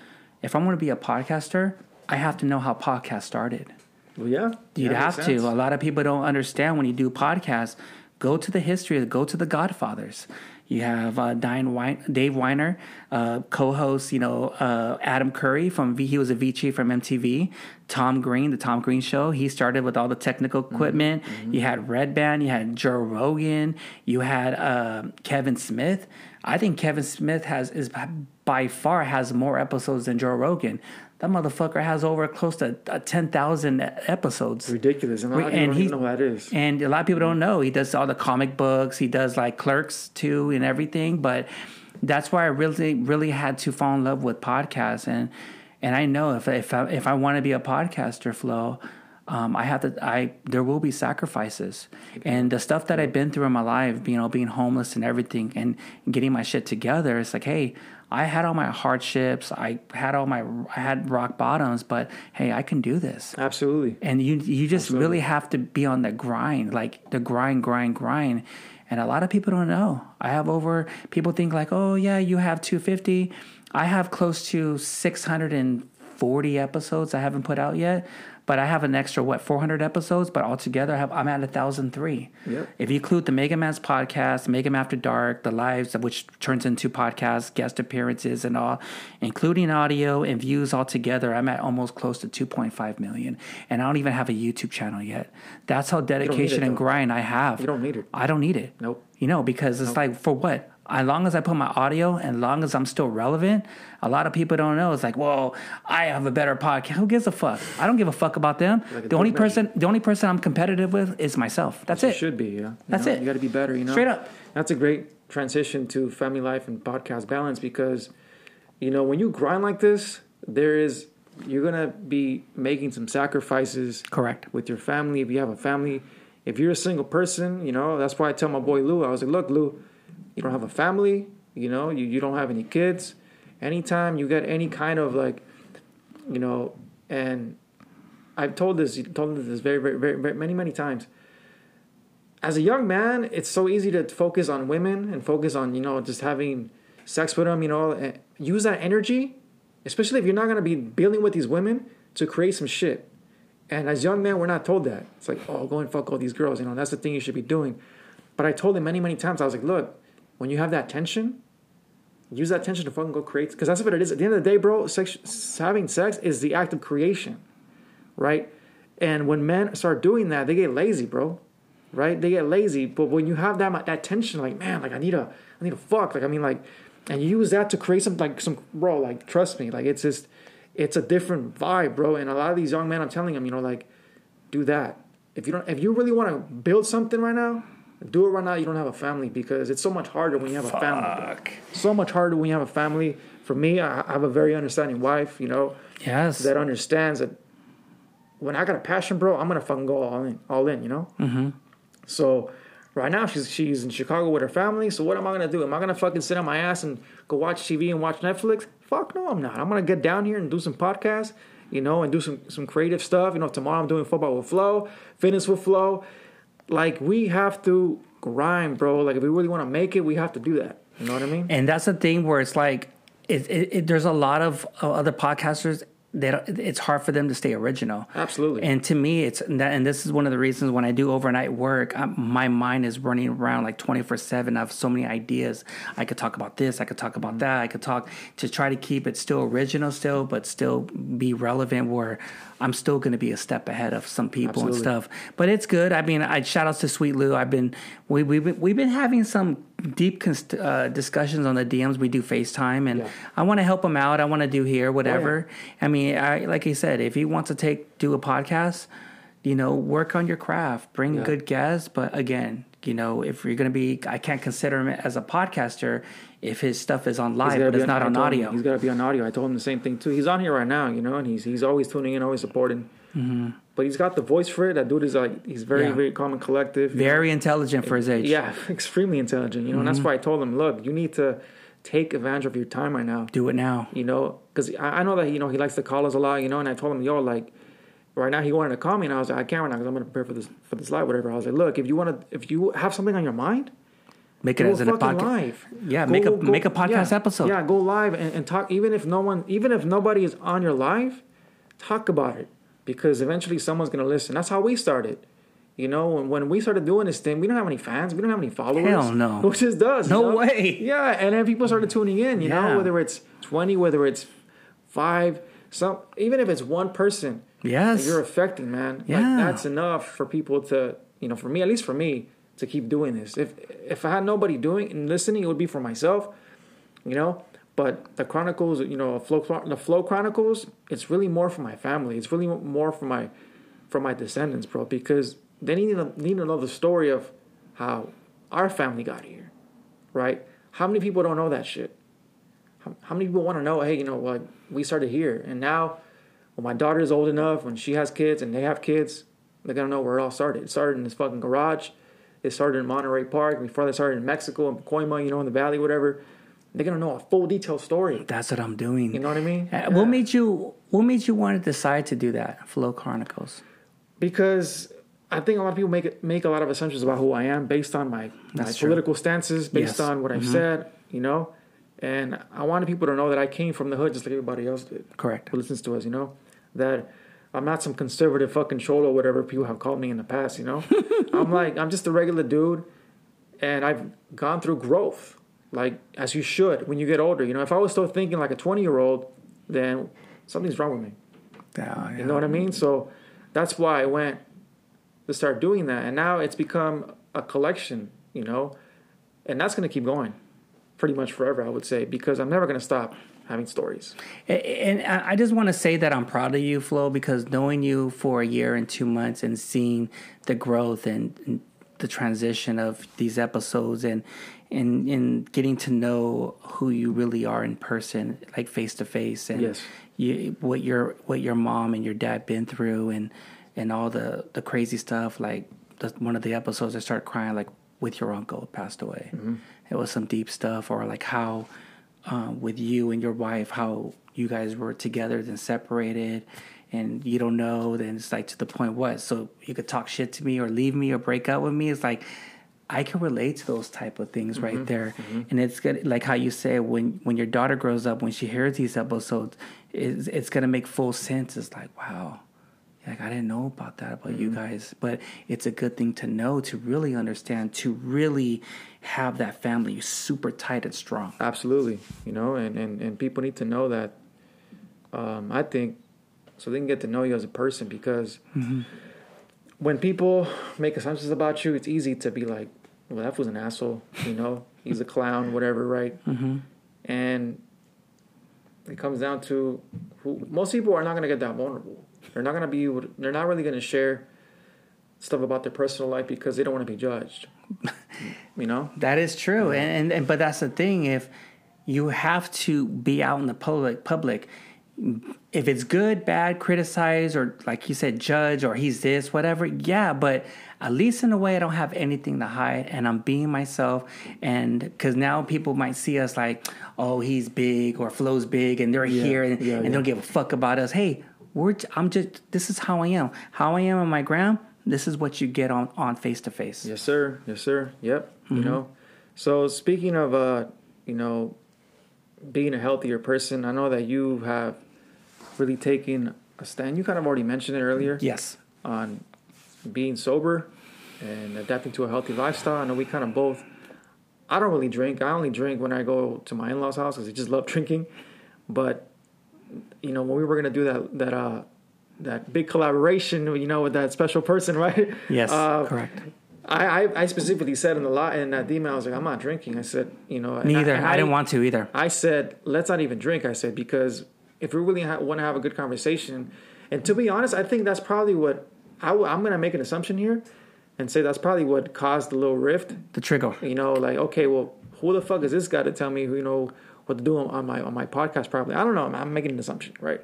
C: if I'm gonna be a podcaster, I have to know how podcasts started.
B: Well, yeah.
C: You'd
B: Yeah,
C: have to. A lot of people don't understand when you do podcasts. Go to the history. Go to the Godfathers. You have uh, Diane Wein, Dave Winer, uh, co-host. You know uh, Adam Curry from V. He was a VC from MTV. Tom Green, the Tom Green Show. He started with all the technical
B: Mm-hmm.
C: equipment. You had Red Band. You had Joe Rogan. You had uh, Kevin Smith. I think Kevin Smith has is by far has more episodes than Joe Rogan. That motherfucker has over close to uh, ten thousand episodes.
B: ridiculous, and a lot of people
C: And
B: don't
C: he-
B: know that is.
C: And a lot of people don't know he does all the comic books. He does like Clerks II and everything. But that's why I really, really had to fall in love with podcasts. And and I know if if I, if I want to be a podcaster, Flo, um, I have to. I there will be sacrifices. And the stuff that I've been through in my life, you know, being homeless and everything, and getting my shit together. It's like, hey. I had all my hardships. I had all my I had rock bottoms, but hey, I can do this
B: Absolutely.
C: and you you just
B: Absolutely.
C: really have to be on the grind like the grind grind grind and a lot of people don't know i have over people think like oh yeah you have 250 i have close to 640 episodes i haven't put out yet but i have an extra what 400 episodes but altogether I have, i'm at 1003
B: Yep.
C: if you include the mega man's podcast mega man after dark the lives of which turns into podcasts guest appearances and all including audio and views altogether i'm at almost close to 2.5 million and i don't even have a youtube channel yet that's how dedication
B: it,
C: and
B: though.
C: grind i have
B: You don't need it.
C: i don't need it
B: Nope.
C: you know because it's like for what as long as I put my audio and long as I'm still relevant, a lot of people don't know. It's like, well, I have a better podcast. Who gives a fuck? I don't give a fuck about them.
B: Like
C: the only person, the only person I'm competitive with is myself. That's
B: It
C: it.
B: should be, yeah. You
C: That's
B: know,
C: it.
B: You got to be better, you know.
C: Straight up.
B: That's a great transition to family life and podcast balance because, you know, when you grind like this, there is you're gonna be making some sacrifices
C: Correct.
B: with your family if you have a family. If you're a single person, you know, that's why I tell my boy Lou, I was like, look, Lou, you don't have a family, you know, you, you don't have any kids. Anytime you get any kind of like, you know, and I've told this, told this very, very, very, very many, many times. As a young man, it's so easy to focus on women and focus on, you know, just having sex with them, you know, use that energy, especially if you're not going to be dealing with these women to create some shit. And as young men, we're not told that. It's like, oh, go and fuck all these girls, you know, that's the thing you should be doing. But I told him many, many times, I was like, look, when you have that tension, use that tension to fucking go create. Because that's what it is. At the end of the day, bro, sex, having sex is the act of creation, right? And when men start doing that, they get lazy, bro. Right? They get lazy. But when you have that that tension, like man, like I need a, I need a fuck. Like I mean, like, and you use that to create some like some bro. Like trust me, like it's just, it's a different vibe, bro. And a lot of these young men, I'm telling them, you know, like, do that. If you don't, if you really want to build something right now, do it right now. You don't have a family because it's so much harder when you have a family. bro so much harder when you have a family. For me, I I have a very understanding wife, you know,
C: Yes.
B: that understands that when I got a passion, bro, I'm gonna fucking go all in, all in, you know. Mm-hmm. So right now she's she's in Chicago with her family. So what am I gonna do? Am I gonna fucking sit on my ass and go watch TV and watch Netflix? Fuck no, I'm not. I'm gonna get down here and do some podcasts, you know, and do some some creative stuff. You know, tomorrow I'm doing football with Flow, fitness with Flow. Like we have to grind, bro. Like if we really want to make it, we have to do that. You know what I mean?
C: And that's the thing where it's like, it, it, it, there's a lot of uh, other podcasters that it's hard for them to stay original.
B: Absolutely.
C: And to me, it's and that, and this is one of the reasons when I do overnight work, i my mind is running around like 24 seven. I have so many ideas. I could talk about this. I could talk about that. I could talk to try to keep it still original, still, but still be relevant. Where I'm still going to be a step ahead of some people
B: Absolutely.
C: and stuff. But it's good. I mean, I shout outs to Sweet Lou. I've been we we've been, we've been having some deep cons- uh, discussions on the DMs. We do FaceTime, and
B: Yeah.
C: I want to help him out. I want to do here whatever. I mean, I, like he said, if he wants to take do a podcast, you know, work on your craft, bring
B: Yeah.
C: good guests. But again, you know, if you're going to be, I can't consider him as a podcaster if his stuff is on live, but it's not
B: I
C: on
B: told him
C: audio.
B: He's got to be on audio. I told him the same thing too. He's on here right now, you know, and he's he's always tuning in, always supporting. But he's got the voice for it. That dude is like he's very
C: Mm-hmm. Yeah.
B: very calm and collective.
C: Very intelligent for his age.
B: yeah, extremely intelligent. You know, and
C: Mm-hmm.
B: that's why I told him, look, you need to take advantage of your time right now.
C: Do it now.
B: You know, because I, I know that you know he likes to call us a lot. You know, and I told him, yo, like. Right now, he wanted to call me, and I was like, "I can't right now because I'm going to prepare for this for this live, whatever." I was like, "Look, if you want to, if you have something on your mind,
C: Make it
B: go
C: as a podcast.
B: live.
C: Yeah,
B: Go-
C: make a
B: go-
C: make a podcast
B: yeah,
C: episode.
B: Yeah, go live and, and talk. Even if no one, even if nobody is on your live, talk about it because eventually someone's gonna listen. That's how we started. You know, when, when we started doing this thing, we don't have any fans. We don't have any followers.
C: Hell no.
B: which just does? you
C: No
B: know?
C: way.
B: Yeah, and then people started tuning in. You
C: Yeah.
B: know, whether it's twenty, whether it's five, some even if it's one person
C: Yes.
B: you're affecting, man.
C: Yeah.
B: Like that's enough for people to, you know, for me, at least for me, to keep doing this. If if I had nobody doing and listening, it would be for myself, you know. But the chronicles, you know, flow the flow chronicles, it's really more for my family. It's really more for my for my descendants, bro, because they need to need to know the story of how our family got here, right? How many people don't know that shit? How, how many people want to know? Hey, you know what? We started here, and now when my daughter is old enough, when she has kids and they have kids, they're gonna know where it all started. It started in this fucking garage. It started in Monterey Park. Before they started in Mexico and Colima, you know, in the valley, whatever. They're gonna know a full detailed story.
C: That's what I'm doing.
B: You know what I mean?
C: Uh, What made you What made you want to decide to do that? Flow Chronicles.
B: because I think a lot of people make it, make a lot of assumptions about who I am based on my, my
C: true.
B: political stances, based
C: Yes. Mm-hmm.
B: on what I've said, you know. And I wanted people to know that I came from the hood just like everybody else did.
C: Correct.
B: Who listens to us, you know, that I'm not some conservative fucking cholo, whatever people have called me in the past, you know. I'm like I'm just a regular dude, and I've gone through growth, like as you should when you get older. You know, if I was still thinking like a 20 year old, then something's wrong with me.
C: Yeah,
B: You know what I mean? So that's why I went to start doing that. And now it's become a collection, you know, and that's going to keep going. Pretty much forever. I would say because I'm never gonna stop having stories.
C: And I just want to say that I'm proud of you, Flo, because knowing you for a year and two months and seeing the growth and the transition of these episodes and and and getting to know who you really are in person, like face to face, and
B: yes.
C: you, what your what your mom and your dad been through, and and all the the crazy stuff. Like the, one of the episodes, I started crying like with your uncle passed away.
B: Mm-hmm.
C: It was some deep stuff, or like how um, with you and your wife, how you guys were together then separated, and you don't know. Then it's like to the point what? So you could talk shit to me or leave me or break up with me. It's like I can relate to those type of things mm-hmm, right there, mm-hmm. and it's good. Like how you say when when your daughter grows up, when she hears these episodes, it's it's gonna make full sense. It's like wow, like I didn't know about that about mm-hmm. you guys, but it's a good thing to know to really understand to really have that family super tight and strong.
B: Absolutely, you know, and and and people need to know that. Um, I think so they can get to know you as a person because
C: mm-hmm.
B: when people make assumptions about you, it's easy to be like, "Well, that was an asshole," you know, he's a clown, whatever, right?
C: Mm-hmm.
B: And it comes down to who most people are not going to get that vulnerable they're not gonna be. They're not really gonna share stuff about their personal life because they don't want to be judged. you know
C: that is true, yeah. and, and, and but that's the thing. If you have to be out in the public, public, if it's good, bad, criticize, or like you said, judge, or he's this, whatever. Yeah, but at least in a way, I don't have anything to hide, and I'm being myself. And because now people might see us like, oh, he's big or Flo's big, and they're yeah, here, and, yeah, and don't give a fuck about us. Hey, we're I'm just this is how I am. How I am on my gram. This is what you get on on face to face.
B: Yes, sir. Yes, sir. Yep.
C: Mm-hmm.
B: You know. So speaking of uh, you know, being a healthier person, I know that you have really taken a stand. You kind of already mentioned it earlier.
C: Yes.
B: On being sober and adapting to a healthy lifestyle. I know we kind of both. I don't really drink. I only drink when I go to my in-laws' house because I just love drinking. But you know, when we were gonna do that that uh that big collaboration, you know, with that special person, right?
C: Yes,
B: uh,
C: correct.
B: I, I, I specifically said in the lot in that email, I was like, I'm not drinking. I said, you know,
C: neither. I, I, didn't want to either.
B: I said, let's not even drink. I said because if we really ha- want to have a good conversation, and to be honest, I think that's probably what I w- I'm gonna make an assumption here, and say that's probably what caused the little rift,
C: the trigger.
B: You know, like okay, well, who the fuck is this guy to tell me, you know, what to do on my on my podcast probably. I don't know. I'm making an assumption, right?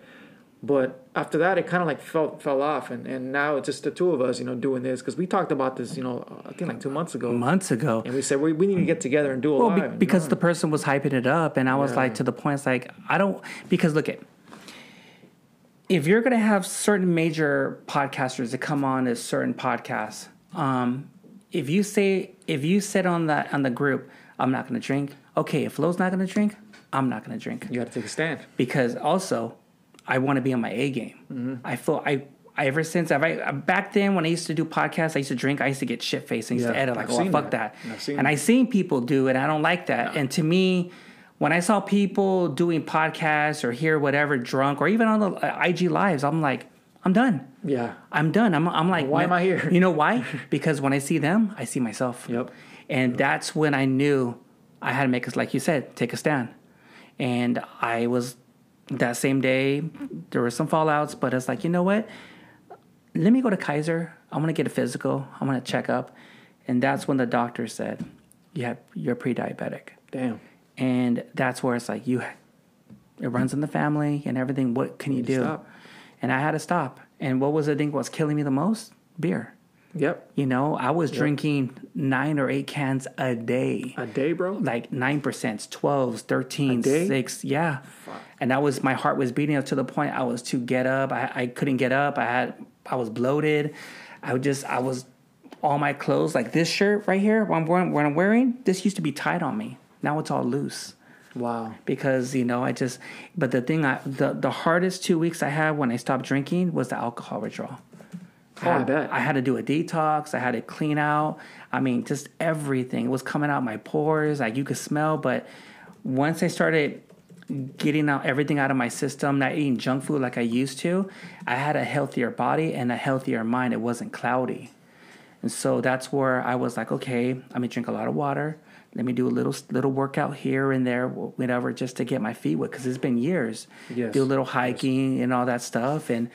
B: But after that, it kind of like fell fell off, and, and now it's just the two of us, you know, doing this because we talked about this, you know, I think like two months ago.
C: Months ago,
B: and we said we, we need to get together and do a well, live.
C: Be- because the person was hyping it up, and I was yeah. like to the point, it's like I don't because look at if you're gonna have certain major podcasters that come on as certain podcasts, um, if you say if you said on that on the group, I'm not gonna drink. Okay, if Flo's not gonna drink, I'm not going to drink.
B: You got to take a stand
C: because also I want to be on my A game.
B: Mm-hmm.
C: I feel I. I ever since I've, I, back then when I used to do podcasts, I used to drink. I used to get shit faced. I used yeah, to edit like, I've oh fuck that. that. And I seen people do it. I don't like that. And to me, when I saw people doing podcasts or hear whatever drunk or even on the uh, IG lives, I'm like, I'm done.
B: Yeah,
C: I'm done. I'm I'm like,
B: why am I here?
C: You know why? because when I see them, I see myself.
B: Yep.
C: And
B: yep.
C: that's when I knew I had to make, us, like you said, take a stand and I was that same day. There were some fallouts, but it's like you know what? Let me go to Kaiser. I'm gonna get a physical. I'm gonna check up, and that's when the doctor said, "You have you're pre-diabetic."
B: Damn.
C: And that's where it's like you, it runs in the family and everything. What can you, you do?
B: Stop.
C: And I had to stop. And what was the thing? was killing me the most? Beer.
B: Yep.
C: You know, I was yep. drinking nine or eight cans a day.
B: A day, bro?
C: Like nine percent, twelves, thirteen, six. Yeah. Fuck. And that was my heart was beating up to the point I was to get up. I, I couldn't get up. I had I was bloated. I would just I was all my clothes like this shirt right here. What I'm wearing, what I'm wearing, this used to be tight on me. Now it's all loose.
B: Wow.
C: Because you know I just. But the thing I the the hardest two weeks I had when I stopped drinking was the alcohol withdrawal.
B: Oh, I, bet.
C: I had to do a detox. I had to clean out. I mean, just everything. It was coming out my pores. Like you could smell. But once I started getting out everything out of my system, not eating junk food like I used to, I had a healthier body and a healthier mind. It wasn't cloudy. And so that's where I was like, okay, I'm gonna drink a lot of water. Let me do a little little workout here and there, whatever, just to get my feet wet because it's been years.
B: Yes.
C: Do a little hiking and all that stuff, and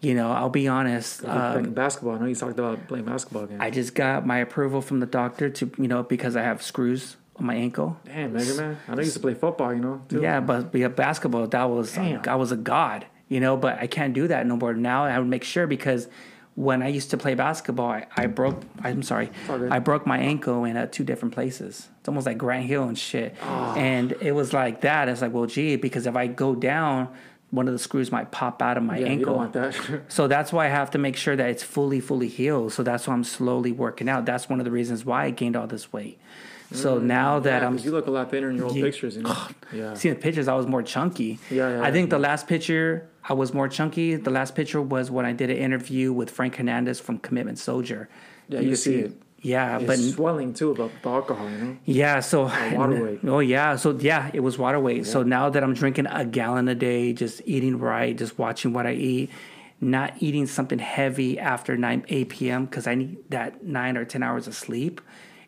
C: you know, I'll be honest. Um,
B: basketball. I know you talked about playing basketball again.
C: I just got my approval from the doctor to you know because I have screws on my ankle.
B: Damn, Mega Man. I know you used to play football, you know. Too.
C: Yeah, but yeah, basketball that was
B: Damn.
C: I was a god, you know. But I can't do that no more now. I would make sure because when I used to play basketball, I, I broke. I'm sorry. I broke my ankle in uh, two different places. It's almost like Grant Hill and shit.
B: Ah.
C: And it was like that. It's like, well, gee, because if I go down, one of the screws might pop out of my
B: yeah, you
C: ankle.
B: don't want that.
C: So that's why I have to make sure that it's fully, fully healed. So that's why I'm slowly working out. That's one of the reasons why I gained all this weight. So now that
B: Mm, Yeah,
C: I'm,
B: you look a lot thinner in your old
C: Ye-
B: pictures, you know. Yeah.
C: seeing the pictures, I was more chunky.
B: Yeah, yeah,
C: I think
B: yeah.
C: the last picture I was more chunky. The last picture was when I did an interview with Frank Hernandez from Commitment Soldier.
B: Yeah, you see it.
C: Yeah,
B: It's
C: but
B: swelling too about the alcohol, you know.
C: yeah, so
B: water weight.
C: Oh yeah, so yeah, it was water weight. So now that I'm drinking a gallon a day, just eating right, just watching what I eat, not eating something heavy after nine eight p.m. because I need that nine or ten hours of sleep,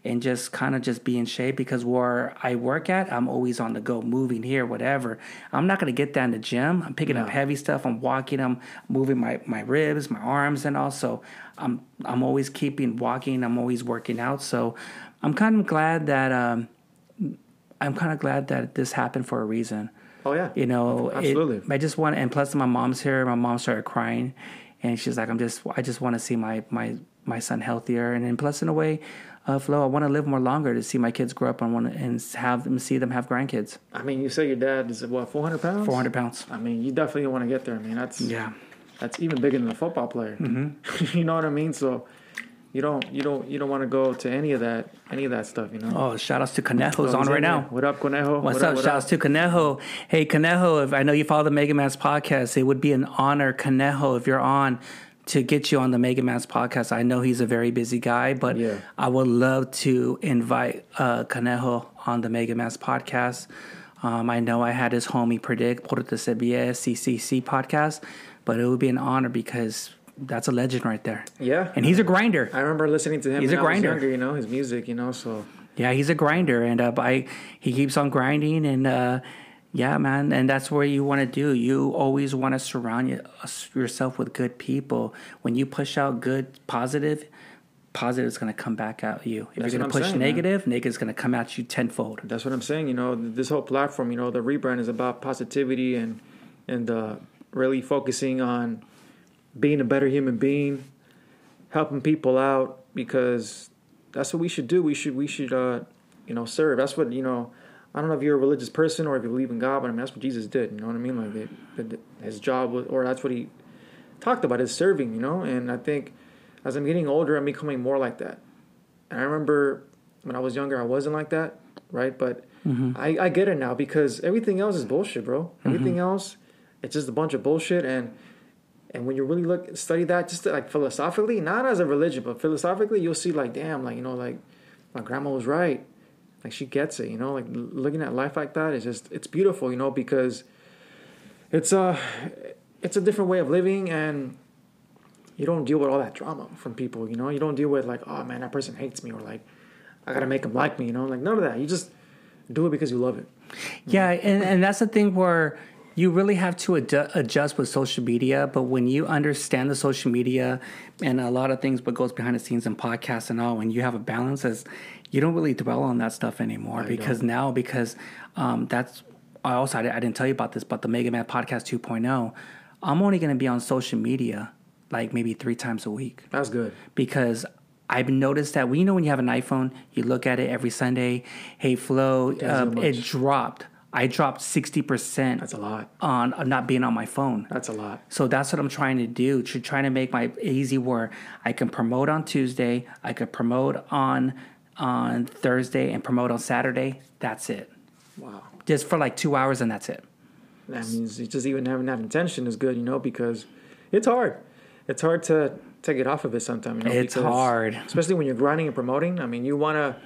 C: and just kind of just be in shape because where I work at, I'm always on the go, moving here, whatever. I'm not gonna get that in the gym. I'm picking up heavy stuff. I'm walking. I'm moving my my ribs, my arms, and also I'm I'm always keeping walking. I'm always working out. So I'm kind of glad that um, I'm kind of glad that this happened for a reason.
B: Oh yeah.
C: You know, it-
B: Absolutely.
C: I just want, and plus my mom's here. My mom started crying, and she's like, "I'm just, I just want to see my my my son healthier." And then plus, in a way, uh, Flo, I want to live more longer to see my kids grow up and want to, and have them see them have grandkids.
B: I mean, you say your dad is what 400 pounds.
C: 400 pounds.
B: I mean, you definitely want to get there. I mean, that's
C: Yeah.
B: That's even bigger than a football player. Mm-hmm. you know what I mean? So you don't you don't you don't want to go to any of that any of that stuff. You know.
C: Oh, shout outs to Conejo's on right now.
B: What up, Conejo?
C: What's
B: What
C: up?
B: what
C: Shouts to Conejo. Hey, Conejo, if I know you follow the Mega Man's podcast, it would be an honor, Conejo, if you're on, to get you on the Mega Man's podcast. I know he's a very busy guy, but
B: Yeah.
C: I would love to invite uh, Conejo on the Mega Man's podcast. Um, I know I had his homie predict Puerto Sevilla CCC podcast, but it would be an honor because that's a legend right there.
B: Yeah.
C: And he's a grinder.
B: I remember listening to him.
C: He's
B: when
C: a
B: I was
C: grinder.
B: younger, you know his music. You know, so
C: Yeah, he's a grinder, and uh, I he keeps on grinding, and uh, yeah, man, and that's what you want to do. You always want to surround you, yourself with good people. When you push out good, positive, positive is going to come back at you. If
B: That's
C: you're going to push
B: saying,
C: negative, negative is going to come at you tenfold.
B: that's what I'm saying. You know, this whole platform. You know, the rebrand is about positivity and and uh, really focusing on being a better human being, helping people out because that's what we should do. We should we should uh, you know serve. That's what you know. I don't know if you're a religious person or if you believe in God, but I mean that's what Jesus did. You know what I mean? Like it, it, his job was, or that's what he talked about is serving. You know, and I think as I'm getting older, I'm becoming more like that. And I remember when I was younger, I wasn't like that, right? But I, I get it now because everything else is bullshit, bro. Everything else, it's just a bunch of bullshit. And and when you really look study that, just like philosophically, not as a religion, but philosophically, you'll see like, damn, like you know, like my grandma was right. Like she gets it, you know. Like looking at life like that is just it's beautiful, you know, because it's a it's a different way of living and you don't deal with all that drama from people, you know. You don't deal with like, oh man, that person hates me, or like, I gotta make them like me, you know. Like none of that. You just do it because you love it.
C: Yeah, and, and that's the thing where you really have to adju- adjust with social media. But when you understand the social media and a lot of things, what goes behind the scenes and podcasts and all, when you have a balance, is you don't really dwell on that stuff anymore because now because um, that's I also I, I didn't tell you about this, but the Mega Man Podcast 2.0, I'm only going to be on social media like maybe three times a week
B: That's good.
C: because I've noticed that we know when you have an iPhone, you look at it every Sunday. Hey, Flo, um, it dropped. I dropped sixty percent
B: That's a lot.
C: on uh, not being on my phone.
B: That's a lot.
C: So that's what I'm trying to do. To trying to make my easy where I can promote on Tuesday, I could promote on on Thursday, and promote on Saturday. That's it.
B: Wow.
C: Just for like two hours, and that's it.
B: That means just even having that intention is good, you know, because it's hard. It's hard to to get off of it sometimes. You know,
C: It's hard.
B: especially when you're grinding and promoting. I mean, you wanna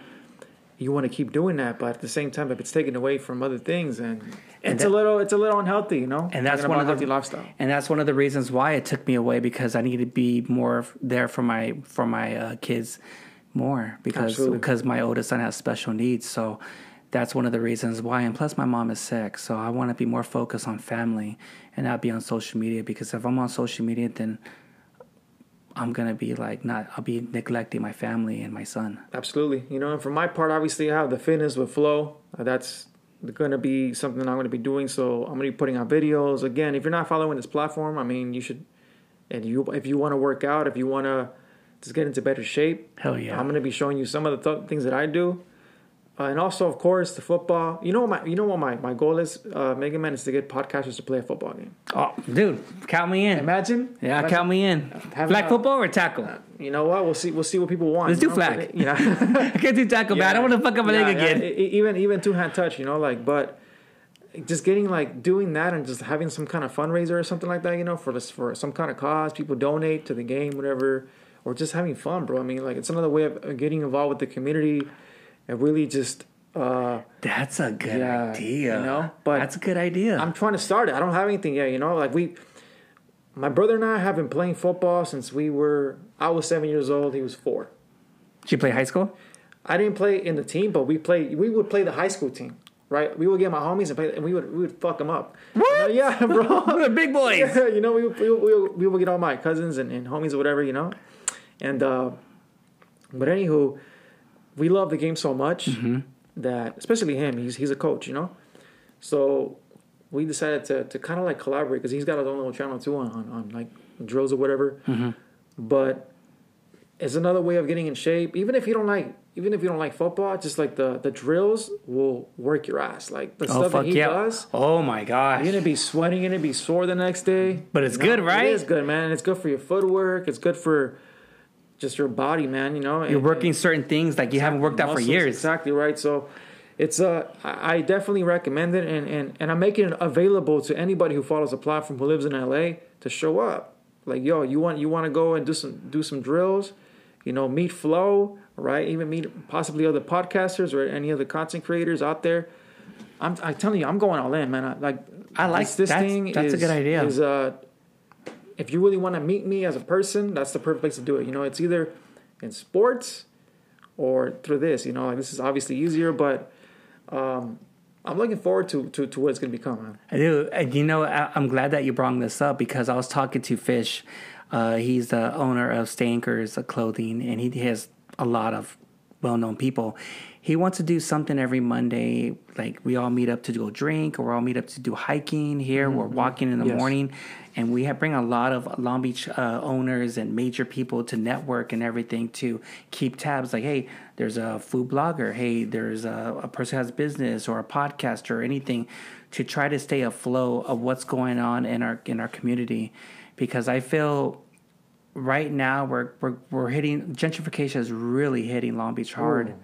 B: you want to keep doing that, but at the same time, if it's taken away from other things, and,
C: And
B: it's
C: that-
B: a little, it's a little unhealthy, you know.
C: and that's one of the
B: lifestyle.
C: and that's one of the reasons why it took me away because I needed to be more there for my for my uh, kids more because
B: Absolutely.
C: because my oldest son has special needs so that's one of the reasons why and plus my mom is sick so I want to be more focused on family and not be on social media because if I'm on social media then I'm gonna be like not I'll be neglecting my family and my son
B: Absolutely. You know, and for my part, obviously, I have the fitness with Flow. Uh, that's going to be something I'm going to be doing. So I'm going to be putting out videos. Again, if you're not following this platform, I mean, you should. And you, if you want to work out, if you want to just get into better shape,
C: Hell yeah.
B: I'm going to be showing you some of the th- things that I do. Uh, and also, of course, the football. You know what my, you know what my, my goal is, uh, Mega Man, is to get podcasters to play a football game.
C: oh dude count me in
B: Imagine,
C: yeah
B: imagine-
C: count me in flag
B: a-
C: football or tackle
B: You know what? We'll see. We'll see what people want.
C: Let's do
B: know?
C: flag.
B: You know.
C: I can't do tackle man I don't want to fuck up my
B: Yeah,
C: leg
B: yeah,
C: again
B: even even two hand touch, you know, like but just getting like doing that and just having some kind of fundraiser or something like that, you know, for this for some kind of cause, people donate to the game, whatever, or just having fun, bro. I mean, like it's another way of uh, getting involved with the community and really just. uh
C: That's a good
B: Yeah,
C: idea.
B: you know, but
C: that's a good idea.
B: I'm trying to start it. I don't have anything yet, you know. Like we, my brother and I have been playing football since we were. I was seven years old. He was four.
C: Did you play high school?
B: I didn't play in the team, but we played. We would play the high school team, right? We would get my homies and play, and we would we would fuck them up.
C: What?
B: You know, yeah, bro.
C: We're big boys.
B: Yeah, you know, we would, we would, we would, we would get all my cousins and, and homies or whatever, you know. And uh, but anywho, we love the game so much
C: Mm-hmm.
B: that, especially him, he's he's a coach, you know. So we decided to to kind of like collaborate because he's got his own little channel too on on, on like drills or whatever.
C: Mm-hmm.
B: But it's another way of getting in shape. Even if you don't like, even if you don't like football, just like the the drills will work your ass. Like the
C: Oh
B: stuff that he
C: yeah!
B: does.
C: Oh my gosh!
B: You're gonna be sweating, you're gonna be sore the next day.
C: But it's
B: You know,
C: good, right?
B: It is good, man. It's good for your footwork. It's good for just your body, man. You know,
C: You're
B: And-
C: working certain things like you haven't worked out for years.
B: Exactly right. So it's uh, I definitely recommend it, and and and I'm making it available to anybody who follows the platform who lives in LA to show up. Like yo, you want you want to go and do some do some drills, you know, meet Flow, right? Even meet possibly other podcasters or any other content creators out there. I'm I telling you, I'm going all in, man. I, like
C: I like-
B: this, this
C: that's-
B: thing.
C: that's a good idea.
B: Is uh, if you really want to meet me as a person, that's the perfect place to do it. You know, it's either in sports or through this. You know, like this is obviously easier, but um, I'm looking forward to to, to what it's gonna become, man.
C: I do. And you know, I, I'm glad that you brought this up because I was talking to Fish. Uh, he's the owner of Stankers Clothing, and he has a lot of well-known people. He wants to do something every Monday, like we all meet up to go drink, or we all meet up to do hiking here. We're walking in the
B: Yes.
C: morning, and we have, bring a lot of Long Beach uh, owners and major people to network and everything to keep tabs. Like, hey, there's a food blogger. Hey, there's a, a person who has business or a podcast or anything to try to stay afloat of what's going on in our in our community, because I feel right now we're we're we're hitting gentrification is really hitting Long Beach hard.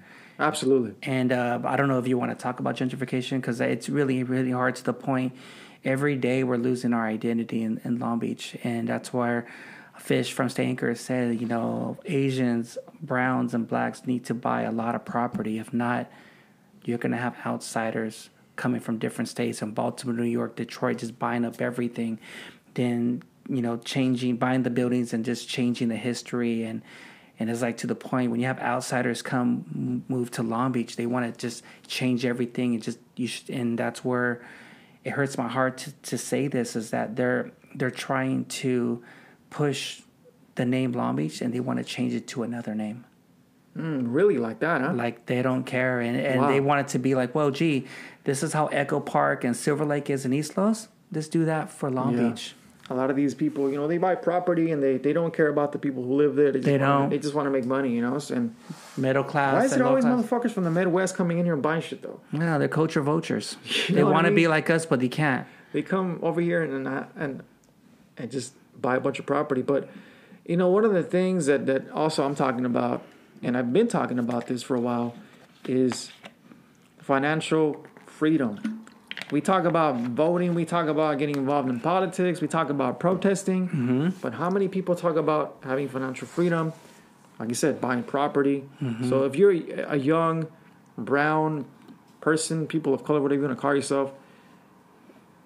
B: Absolutely.
C: And uh, I don't know if you want to talk about gentrification because it's really, really hard to the point. Every day we're losing our identity in, in Long Beach. And that's why Fish from Stanker said, you know, Asians, browns, and blacks need to buy a lot of property. If not, you're going to have outsiders coming from different states in Baltimore, New York, Detroit, just buying up everything. Then, you know, changing, buying the buildings and just changing the history. And, and it's like to the point when you have outsiders come move to Long Beach, they want to just change everything and just you should, and that's where it hurts my heart to, to say this is that they're they're trying to push the name Long Beach and they want to change it to another name.
B: Mm, really like that, huh?
C: Like they don't care and, and
B: Wow.
C: they want it to be like, well, gee, this is how Echo Park and Silver Lake is in East Los. Let's do that for Long
B: Yeah.
C: Beach.
B: A lot of these people, you know, they buy property and they, they don't care about the people who live there. They, just
C: They don't.
B: They just want to make money, you know. And
C: Middle class.
B: why is it always
C: class.
B: motherfuckers from the Midwest coming in here and buying shit though?
C: Yeah, they're culture vultures.
B: You
C: they want
B: I
C: to be like us, but they can't.
B: they come over here and and and, and just buy a bunch of property. But you know, one of the things that that also I'm talking about, and I've been talking about this for a while, is financial freedom. We talk about voting, we talk about getting involved in politics, we talk about protesting, mm-hmm. but how many people talk about having financial freedom? Like you said, buying property. Mm-hmm. So if you're a young brown person, people of color, whatever you want to call yourself,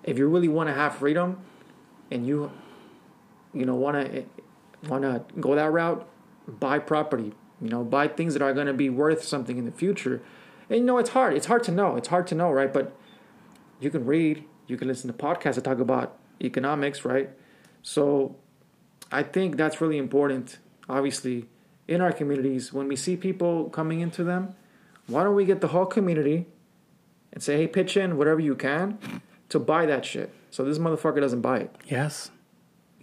B: if you really want to have freedom, and you, you know, want to want to go that route, buy property. You know, buy things that are going to be worth something in the future. And you know, it's hard. It's hard to know. It's hard to know, right? But you can read, you can listen to podcasts that talk about economics, right? So I think that's really important, obviously, in our communities. When we see people coming into them, why don't we get the whole community and say, hey, pitch in whatever you can to buy that shit so this motherfucker doesn't buy it?
C: Yes.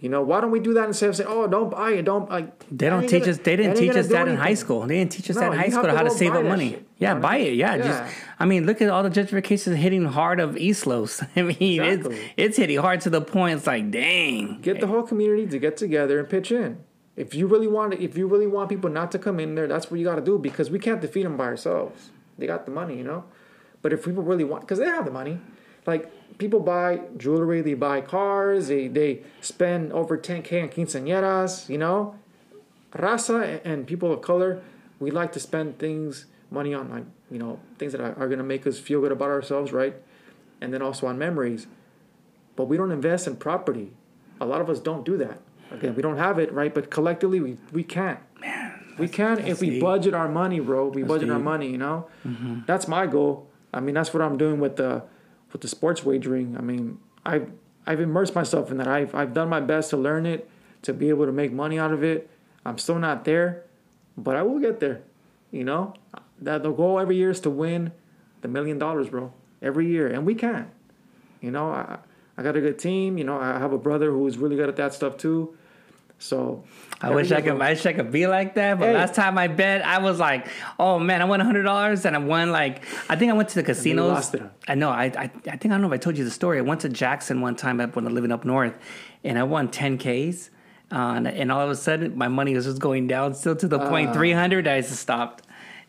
B: You know, why don't we do that instead of saying, "Oh, don't buy it, don't like."
C: They don't teach us. They didn't teach us that in high school. They didn't teach us
B: No,
C: that in high school how to save up money.
B: shit.
C: Yeah, buy it. Yeah,
B: Yeah.
C: just. I mean, look at all the gentrification hitting hard of East Los. I mean,
B: Exactly.
C: it's it's hitting hard to the point. It's like, dang.
B: Get the whole community to get together and pitch in. If you really want, if you really want people not to come in there, that's what you got to do because we can't defeat them by ourselves. They got the money, you know. But if people really want, because they have the money, like people buy jewelry, they buy cars, they they spend over 10k on quinceañeras, you know. Raza and- people of color, we like to spend things, money on like you know things that are, are gonna make us feel good about ourselves, right? And then also on memories. But we don't invest in property. A lot of us don't do that. Again, we don't have it, right? But collectively, we we can't. we can if we
C: deep.
B: budget our money, bro. We budget our money, you know. That's my goal. I mean, that's what I'm doing with the with the sports wagering. I mean, I've I've immersed myself in that. I've I've done my best to learn it, to be able to make money out of it. I'm still not there, but I will get there. You know, that the goal every year is to win the million dollars, bro. Every year, and we can. You know, I I got a good team. You know, I have a brother who's really good at that stuff too. So
C: I wish I could. I wish I could be like that. But
B: Hey.
C: last time I bet, I was like, "Oh man, I won hundred dollars, and I won like I think I went to the casinos. I know. I, I I think I don't know if I told you the story. I went to Jackson one time up when I was living up north, and I won ten ks. Uh, and, and all of a sudden, my money was just going down, still to the
B: Uh.
C: point three hundred. I just stopped.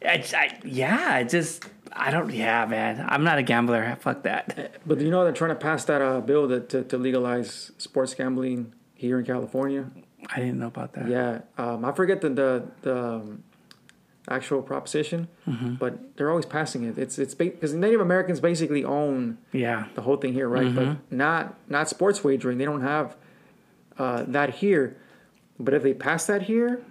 C: I, I, yeah, I just I don't. Yeah, man, I'm not a gambler. Fuck that.
B: But you know they're trying to pass that uh, bill that to, to legalize sports gambling here in California.
C: I didn't know about that.
B: Yeah, um, I forget the the, the um, actual proposition,
C: Mm-hmm.
B: but they're always passing it. It's it's because Native Americans basically own
C: Yeah.
B: the whole thing here, right?
C: Mm-hmm.
B: But not not sports wagering. They don't have uh, that here. But if they pass that here,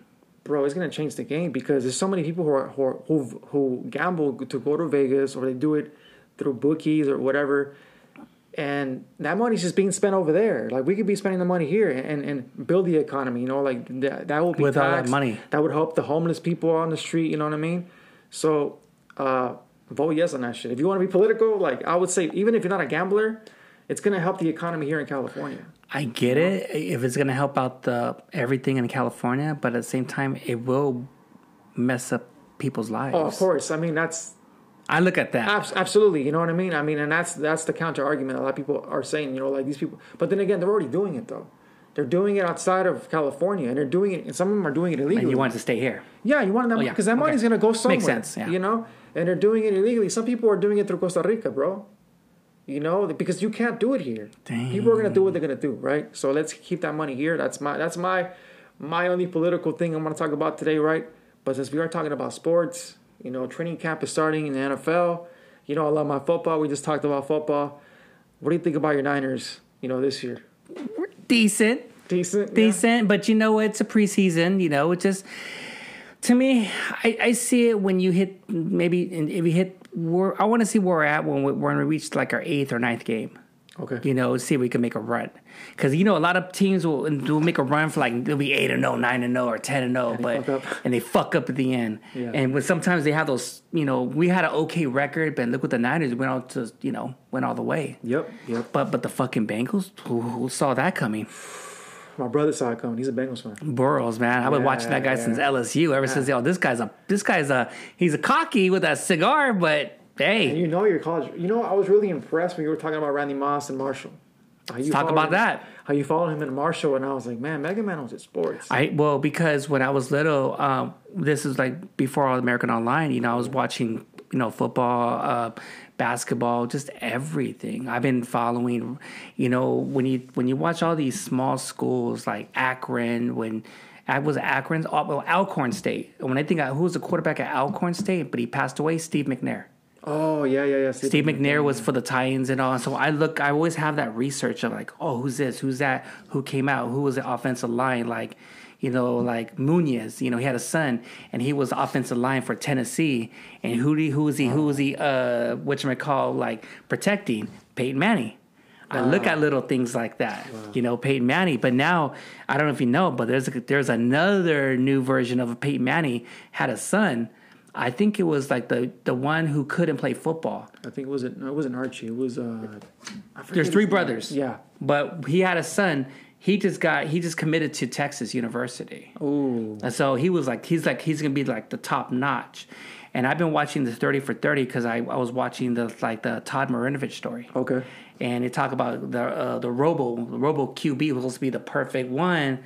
B: bro, it's gonna change the game because there's so many people who are who are, who, who gamble to go to Vegas or they do it through bookies or whatever. And that money's just being spent over there. Like we could be spending the money here and, and build the economy. You know, like that that will be
C: With all that money.
B: That would help the homeless people on the street. You know what I mean? So uh, vote yes on that shit. If you want to be political, like I would say, even if you're not a gambler, it's gonna help the economy here in California.
C: I get it if it's gonna help out the everything in California, but at the same time, it will mess up people's lives.
B: Oh, of course. I mean, that's
C: I look at that.
B: abs- absolutely. You know what I mean? I mean, and that's that's the counter argument. A lot of people are saying, you know, like these people. But then again, they're already doing it though. They're doing it outside of California, and they're doing it. And some of them are doing it illegally.
C: and you want to stay here.
B: Yeah, you want them
C: Oh, yeah.
B: because that money's
C: Okay.
B: gonna go somewhere.
C: Makes sense, yeah.
B: You know, and they're doing it illegally. Some people are doing it through Costa Rica, bro. You know, because you can't do it here. People are gonna do what they're gonna do, right? So let's keep that money here. That's my that's my my only political thing I'm gonna talk about today, right? But since we are talking about sports, you know, training camp is starting in the NFL. You know, I love my football. We just talked about football. What do you think about your Niners? You know, this year,
C: Decent,
B: decent, yeah?
C: decent, but you know it's a preseason. You know, it just to me, I, I see it when you hit maybe if you hit. I want to see where we're at when we, when we reach like our eighth or ninth game.
B: Okay.
C: you know, see if we can make a run. Because you know, a lot of teams will, will make a run for like they'll be eight and 0, 9 and zero, or ten and oh,
B: zero,
C: but and they fuck up at the end.
B: Yeah.
C: And when sometimes they have those, you know, we had an okay record, but look what the Niners went out to, you know, went all the way.
B: Yep. Yep.
C: But but the fucking Bengals, who, who saw that coming?
B: My brother saw it coming. He's a Bengals fan.
C: Burrows, man. I've been
B: Yeah,
C: watching that guy
B: yeah.
C: since LSU. Ever since, yo, this guy's a this guy's a he's a cocky with a cigar, but hey,
B: And you know your college. You know, I was really impressed when you were talking about Randy Moss and Marshall. How you
C: talk about
B: him-
C: that.
B: How you followed him in Marshall, and I was like, man, Mega Man was at sports.
C: I well because when I was little, um, this is like before all American Online. You know, I was watching you know football, uh, basketball, just everything. I've been following. You know, when you when you watch all these small schools like Akron, when I was Akron, oh, well, Alcorn State. And when I think of who was the quarterback at Alcorn State, but he passed away, Steve McNair.
B: Oh yeah, yeah, yeah.
C: Steve McNair was for the Titans and all. So I look, I always have that research of like, oh, who's this? Who's that? Who came out? Who was the offensive line? Like, you know, like Munoz. You know, he had a son, and he was offensive line for Tennessee. And who do, who was he? Who was he? Uh, what you call like protecting Peyton Manning. I look at little things like that, you know, Peyton Manning. But now I don't know if you know, but there's a, there's another new version of Peyton Manning had a son. I think it was like the the one who couldn't play football.
B: I think it wasn't. No, it wasn't Archie. It was. uh I
C: There's three brothers.
B: Yeah.
C: but he had a son. He just got he just committed to Texas University.
B: Ooh.
C: And so he was like, he's like, he's gonna be like the top notch. And I've been watching the thirty for thirty because I, I was watching the like the Todd Marinovich story.
B: Okay.
C: And they talk about the uh, the Robo the Robo QB was supposed to be the perfect one,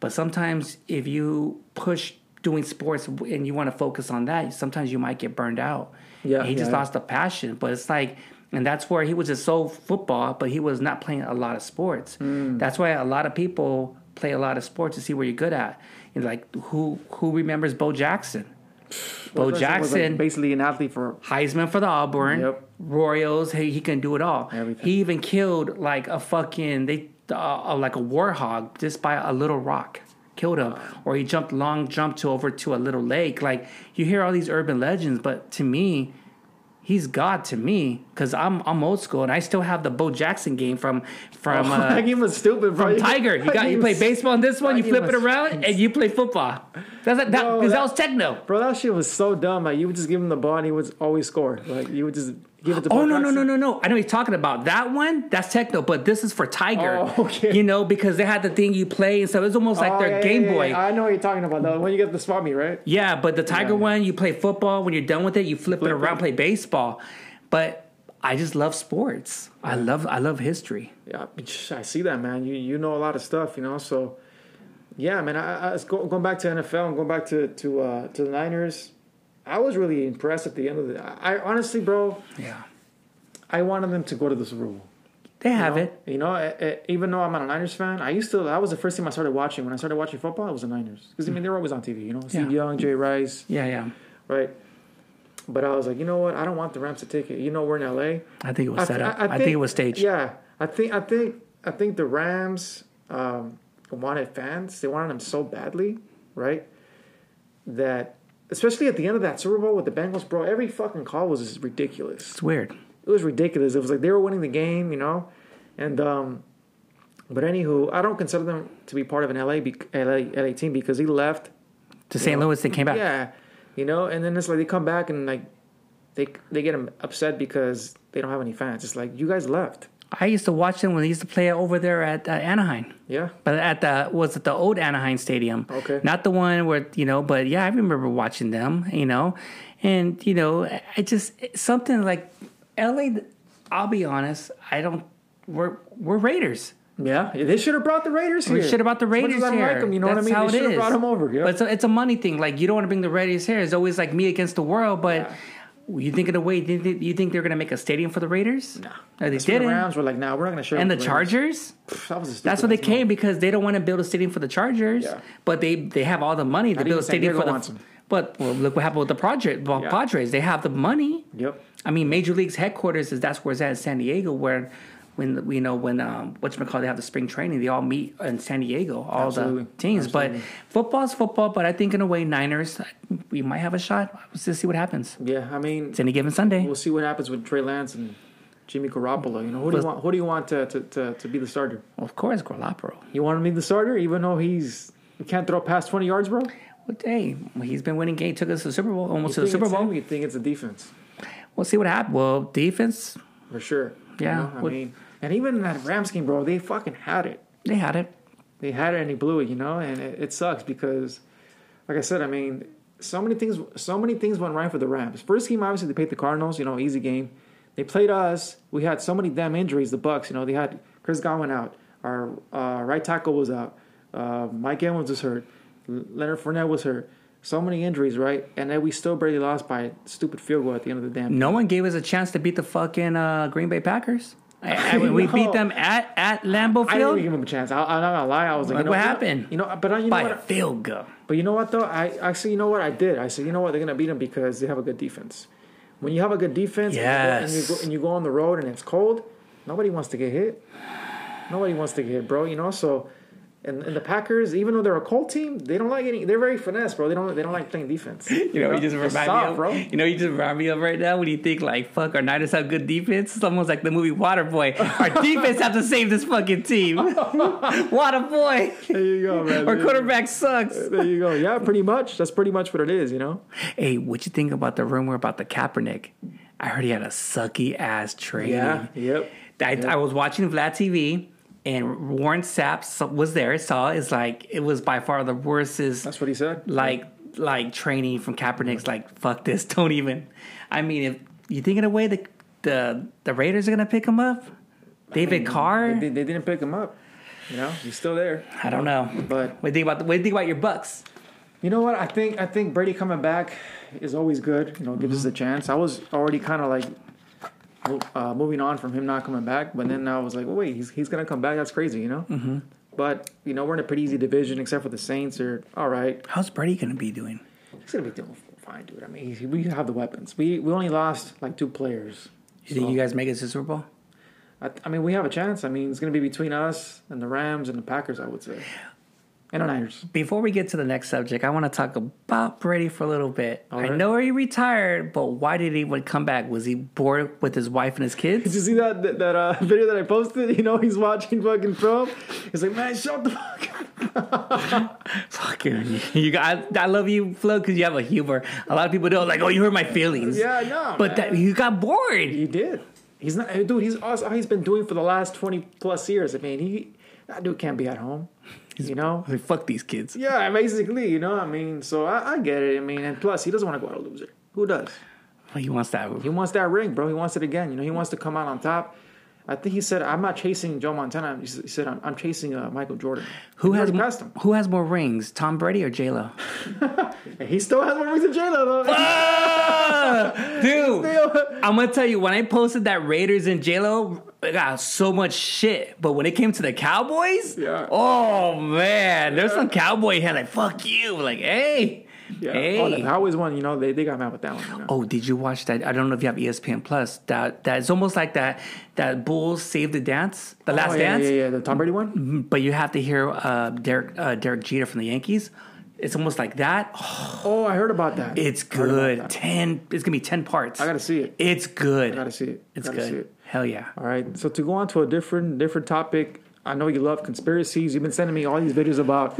C: but sometimes if you push doing sports and you want to focus on that, sometimes you might get burned out.
B: Yeah,
C: And he just
B: yeah.
C: lost the passion. But it's like, and that's where he was just so football, but he was not playing a lot of sports.
B: Hmm.
C: That's why a lot of people play a lot of sports to see where you're good at. And like who who remembers Bo Jackson? Bo
B: Was like
C: Jackson,
B: basically an athlete for.
C: Heisman for the Auburn,
B: Yep.
C: Royals. He, he can do it all.
B: Everything.
C: He even killed like a fucking they uh, like a warhog just by a little rock. Killed him, or he jumped long jump to over to a little lake. Like you hear all these urban legends, but to me, he's God to me because I'm I'm old school and I still have the Bo Jackson game from from
B: Oh,
C: uh,
B: that game was stupid, bro.
C: from Tiger. You got you play baseball in this one, you flip it around, and you play football. That's like, that because that,
B: that-
C: was Tecmo.
B: Bro, that shit was so dumb. Like you would just give him the ball and he would always score. Like you would just give it to.
C: Oh no no no no no! I know he's talking about that one. That's Tecmo, but this is for Tiger.
B: Oh, okay.
C: You know because they had the thing you play and stuff. It's almost like
B: Oh,
C: their
B: yeah,
C: Game
B: yeah,
C: Boy.
B: yeah. I know what you're talking about. though. when you get the spot me, right?
C: Yeah, but the Tiger one, you play football. When you're done with it, you flip, it around,
B: it.
C: play baseball. But I just love sports. I love I love history.
B: Yeah, I see that, man. You you know a lot of stuff, you know. So, yeah, man. I, I going back to NFL and going back to to uh, to the Niners. I was really impressed at the end of the. I honestly, bro,
C: Yeah,
B: I wanted them to go to the Super Bowl.
C: they have
B: you know?
C: it.
B: You know, eh, eh, even though I'm not a Niners fan, I used to. That was the first team I started watching. When I started watching football, it was the Niners because I mean they were always on TV. You know, Steve
C: Yeah.
B: Young, Jay Rice,
C: Yeah, yeah.
B: right. But I was like, you know what? I don't want the Rams to take it. You know, we're in LA.
C: I think it was
B: I
C: set up. I, think, it was staged.
B: Yeah, I think I think I think the Rams um, wanted fans. They wanted them so badly, right? That especially at the end of that Super Bowl with the Bengals, bro. Every fucking call was just ridiculous.
C: It's weird.
B: It was ridiculous. It was like they were winning the game, you know, and um, but anywho, I don't consider them to be part of an LA be- LA, LA team because he left
C: To St. Louis, they came back.
B: yeah, you know, and then it's like they come back and like they they get upset because they don't have any fans. It's like you guys left.
C: I used to watch them when they used to play over there at uh, Anaheim.
B: Yeah.
C: But at the was it the old Anaheim Stadium?
B: Okay.
C: Not the one where you know, but yeah, I remember watching them. You know, and you know, I just something like LA. I'll be honest, I don't. We're we're Raiders.
B: Yeah, they should have brought the Raiders here.
C: We should have brought the Raiders here.
B: Like them, you know
C: That's
B: what I mean?
C: How
B: they should have brought them over. Yeah.
C: But it's a, it's a money thing. Like you don't want to bring the Raiders here. It's always like me against the world. But you think of the way you think, you think they're going to make a stadium for the Raiders? No, they
B: That's when
C: didn't.
B: The Rams were like, "Nah, we're not going to show."
C: and the
B: Raiders."
C: Chargers.
B: That was a
C: That's what they came because they don't want to build a stadium for the Chargers,
B: Yeah.
C: but they they have all the money to build a stadium for the. But well, look what happened with the project well,
B: Yeah.
C: Padres. They have the money.
B: Yep.
C: I mean, Major League's headquarters is that's where it's at in San Diego, where when you know when um what you call they have the spring training, they all meet in San Diego, all
B: Absolutely.
C: the teams.
B: Absolutely.
C: But football's football. But I think in a way, Niners we might have a shot. Let's just see what happens.
B: Yeah, I mean,
C: It's any given Sunday.
B: we'll see what happens with Trey Lance and Jimmy Garoppolo. You know, who do you want? Who do you want to to, to, to be the starter?
C: of course, Garoppolo.
B: You want him to be the starter, even though he's he can't throw past twenty yards, bro.
C: Well, hey, he's been winning games. Took us to the Super Bowl, almost to the Super Bowl.
B: him? You think it's the defense
C: We'll see what happens. Well, defense,
B: for sure? You
C: Yeah,
B: know, I
C: what-
B: mean, and even in that Rams game, bro, they fucking had it.
C: they had it.
B: they had it and he blew it, you know, and it, it sucks because, like I said, I mean, so many things, so many things went right for the Rams. First game, obviously, they played the Cardinals, you know, easy game. They played us. We had so many damn injuries. The Bucks, you know, they had Chris Godwin out. Our uh, right tackle was out. Uh, Mike Evans was hurt. Leonard Fournette was hurt. So many injuries, right? And then we still barely lost by a stupid field goal at the end of the damn.
C: No one gave us a chance to beat the fucking uh, Green Bay Packers. I, I, we
B: No.
C: beat them at at Lambeau Field.
B: I didn't give him a chance. I, I'm not gonna lie. I was like,
C: Like,
B: you know,
C: what
B: you know-
C: happened?
B: You know, but I, you know what?
C: a field goal.
B: But you know what though? I actually, you know what I did? I said, you know what? They're gonna beat them because they have a good defense. When you have a good defense, and you go- and, you
C: Yes.
B: go, and you go on the road and it's cold, nobody wants to get hit. Nobody wants to get hit, bro. You know, so and, and the Packers, even though they're a cold team, they don't like any. They're very finesse, bro. They don't. They don't like playing defense.
C: You know, you just remind
B: soft,
C: me of,
B: bro.
C: You know, you just remind me of right now when you think like, "Fuck, our Niners have good defense." It's almost like the movie Waterboy. Our defense have to save this fucking team. Waterboy,
B: There you go, man.
C: our quarterback sucks.
B: There you go. Yeah, pretty much. That's pretty much what it is. You know.
C: Hey, what you think about the rumor about the Kaepernick? I heard he had a sucky ass training.
B: Yep.
C: I, I was watching Vlad TV and Warren Sapp was there. Saw is like it was by far the worstest
B: That's what he said.
C: like like training from Kaepernick's like fuck this, don't even. I mean, if you think in a way the the the Raiders are gonna pick him up, David Carr.
B: They, they didn't pick him up. You know, he's still there.
C: I don't know.
B: But
C: What do you think about the, what do you think about your Bucks?
B: You know what? I think I think Brady coming back is always good. You know, gives us mm-hmm. a chance. I was already kind of like uh, moving on from him not coming back, but then I was like, well, wait, he's he's gonna come back. That's crazy, you know. Mm-hmm. But you know, we're in a pretty easy division, except for the Saints. Are all right.
C: How's Brady gonna be doing?
B: He's gonna be doing fine, dude. I mean, he, we have the weapons. We we only lost like two players.
C: You think you guys make it to Super Bowl?
B: I, I mean, we have a chance. I mean, it's gonna be between us and the Rams and the Packers. I would say, and the Niners.
C: Before we get to the next subject, I want to talk about Brady for a little bit. I know he retired, but why did he even come back? Was he bored with his wife and his kids?
B: Did you see that that, that uh, video that I posted? You know, he's watching fucking film. He's like, man, shut the fuck up.
C: Fucking, you got. I love you, Flo, because you have a humor. A lot of people don't like. Oh, you hurt my feelings.
B: Yeah, I know.
C: But that you got bored.
B: he did. He's not, dude. He's also he's been doing for the last twenty plus years. I mean, he that dude can't be at home. You know.
C: Like, fuck these kids.
B: Yeah, basically, you know. I mean, so I, I get it. I mean, and plus, he doesn't want to go out a loser. Who does?
C: He wants that.
B: He wants that ring, bro. He wants it again. You know, he wants to come out on top. I think he said, "I'm not chasing Joe Montana." He said, "I'm, I'm chasing uh, Michael Jordan."
C: Who has more,
B: him?
C: Who has more rings, Tom Brady or J Lo?
B: He still has more rings than J Lo, though.
C: Dude, I'm gonna tell you when I posted that Raiders and J Lo, I got so much shit. But when it came to the Cowboys,
B: Yeah.
C: oh man, there's some cowboy head like fuck you, like hey,
B: Yeah.
C: hey.
B: Oh, the Cowboys one, you know, they, they got mad with that one. You know?
C: Oh, did you watch that? I don't know if you have ESPN Plus. That that's almost like that that Bulls Save the Dance, the Last
B: Oh, yeah,
C: Dance.
B: Yeah, yeah, the Tom Brady one.
C: But you have to hear uh, Derek uh, Derek Jeter from the Yankees. It's almost like that. Oh,
B: Oh, I heard about that.
C: it's
B: I heard about
C: good.
B: that.
C: Ten. It's gonna be ten parts.
B: I gotta see it.
C: It's good.
B: I gotta see it.
C: It's good.
B: see it.
C: Hell yeah.
B: All right. So to go on to a different different topic, I know you love conspiracies. You've been sending me all these videos about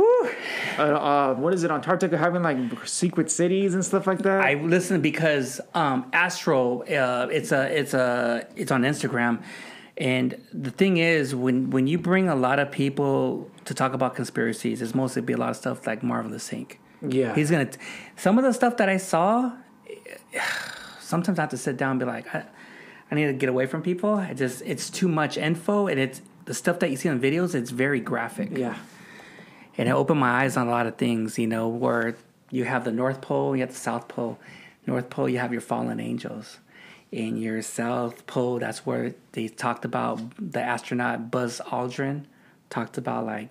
B: uh, uh, what is it, Antarctica having like secret cities and stuff like that.
C: I listen because um, Astro. Uh, it's a it's a it's on Instagram, and the thing is when when you bring a lot of people to talk about conspiracies, it's mostly be a lot of stuff like Marvelous Inc.
B: yeah.
C: He's gonna. Some of the stuff that I saw, sometimes I have to sit down and be like, I, I need to get away from people. I just it's too much info, and it's the stuff that you see on videos. It's very graphic,
B: yeah.
C: and it opened my eyes on a lot of things. You know, where you have the North Pole, you have the South Pole. North Pole, you have your fallen angels. In your South Pole, that's where they talked about the astronaut Buzz Aldrin. Talked about like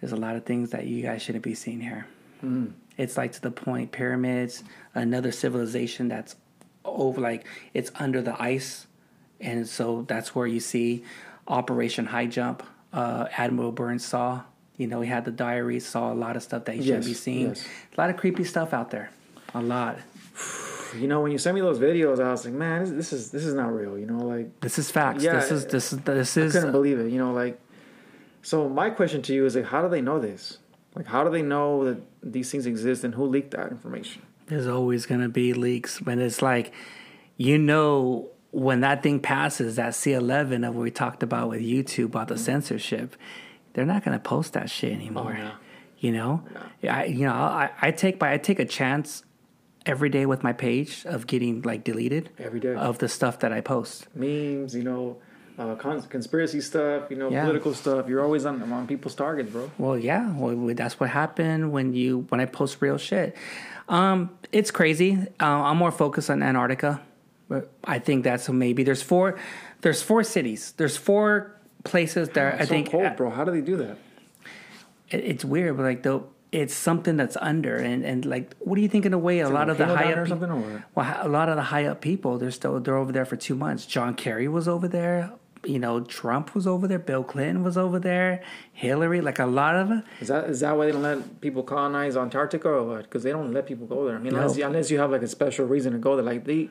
C: there's a lot of things that you guys shouldn't be seeing here. Hmm. It's like to the point pyramids, another civilization that's over like it's under the ice, and so that's where you see Operation High Jump. Uh, Admiral Burns saw, you know, he had the diary, saw a lot of stuff that he shouldn't be seeing.
B: yes.
C: A lot of creepy stuff out there, a lot.
B: You know, when you sent me those videos, I was like, man, this, this is this is not real. You know, like
C: This is facts.
B: Yeah,
C: this is this is this is.
B: I couldn't believe it. You know, like so. My question to you is like, how do they know this? Like, how do they know that these things exist and who leaked that information?
C: There's always gonna be leaks, but it's like, you know, when that thing passes, that C11 of what we talked about with YouTube about the censorship, they're not gonna post that shit anymore.
B: no.
C: You know, I you know I, I take by I take a chance every day with my page of getting like deleted
B: Every day.
C: of the stuff that I post.
B: Memes, you know, uh, cons- conspiracy stuff, you know,
C: Yeah.
B: political stuff. You're always on on people's targets, bro.
C: Well, yeah, well, that's what happened when you when I post real shit. Um, it's crazy. Uh, I'm more focused on Antarctica. But I think that's maybe there's four there's four cities. There's four places that I
B: so
C: think
B: cold, bro. How do they do that?
C: it- it's weird, but like though it's something that's under and, and like what do you think in a way a lot of the high up
B: or
C: pe-
B: something, or
C: well a lot of the high up people they're still they're over there for two months. John Kerry was over there. You know, Trump was over there. Bill Clinton was over there. Hillary, like a lot of it.
B: Is that is that why they don't let people colonize Antarctica or what? Because they don't let people go there. I mean,
C: No.
B: unless, unless you have like a special reason to go there, like they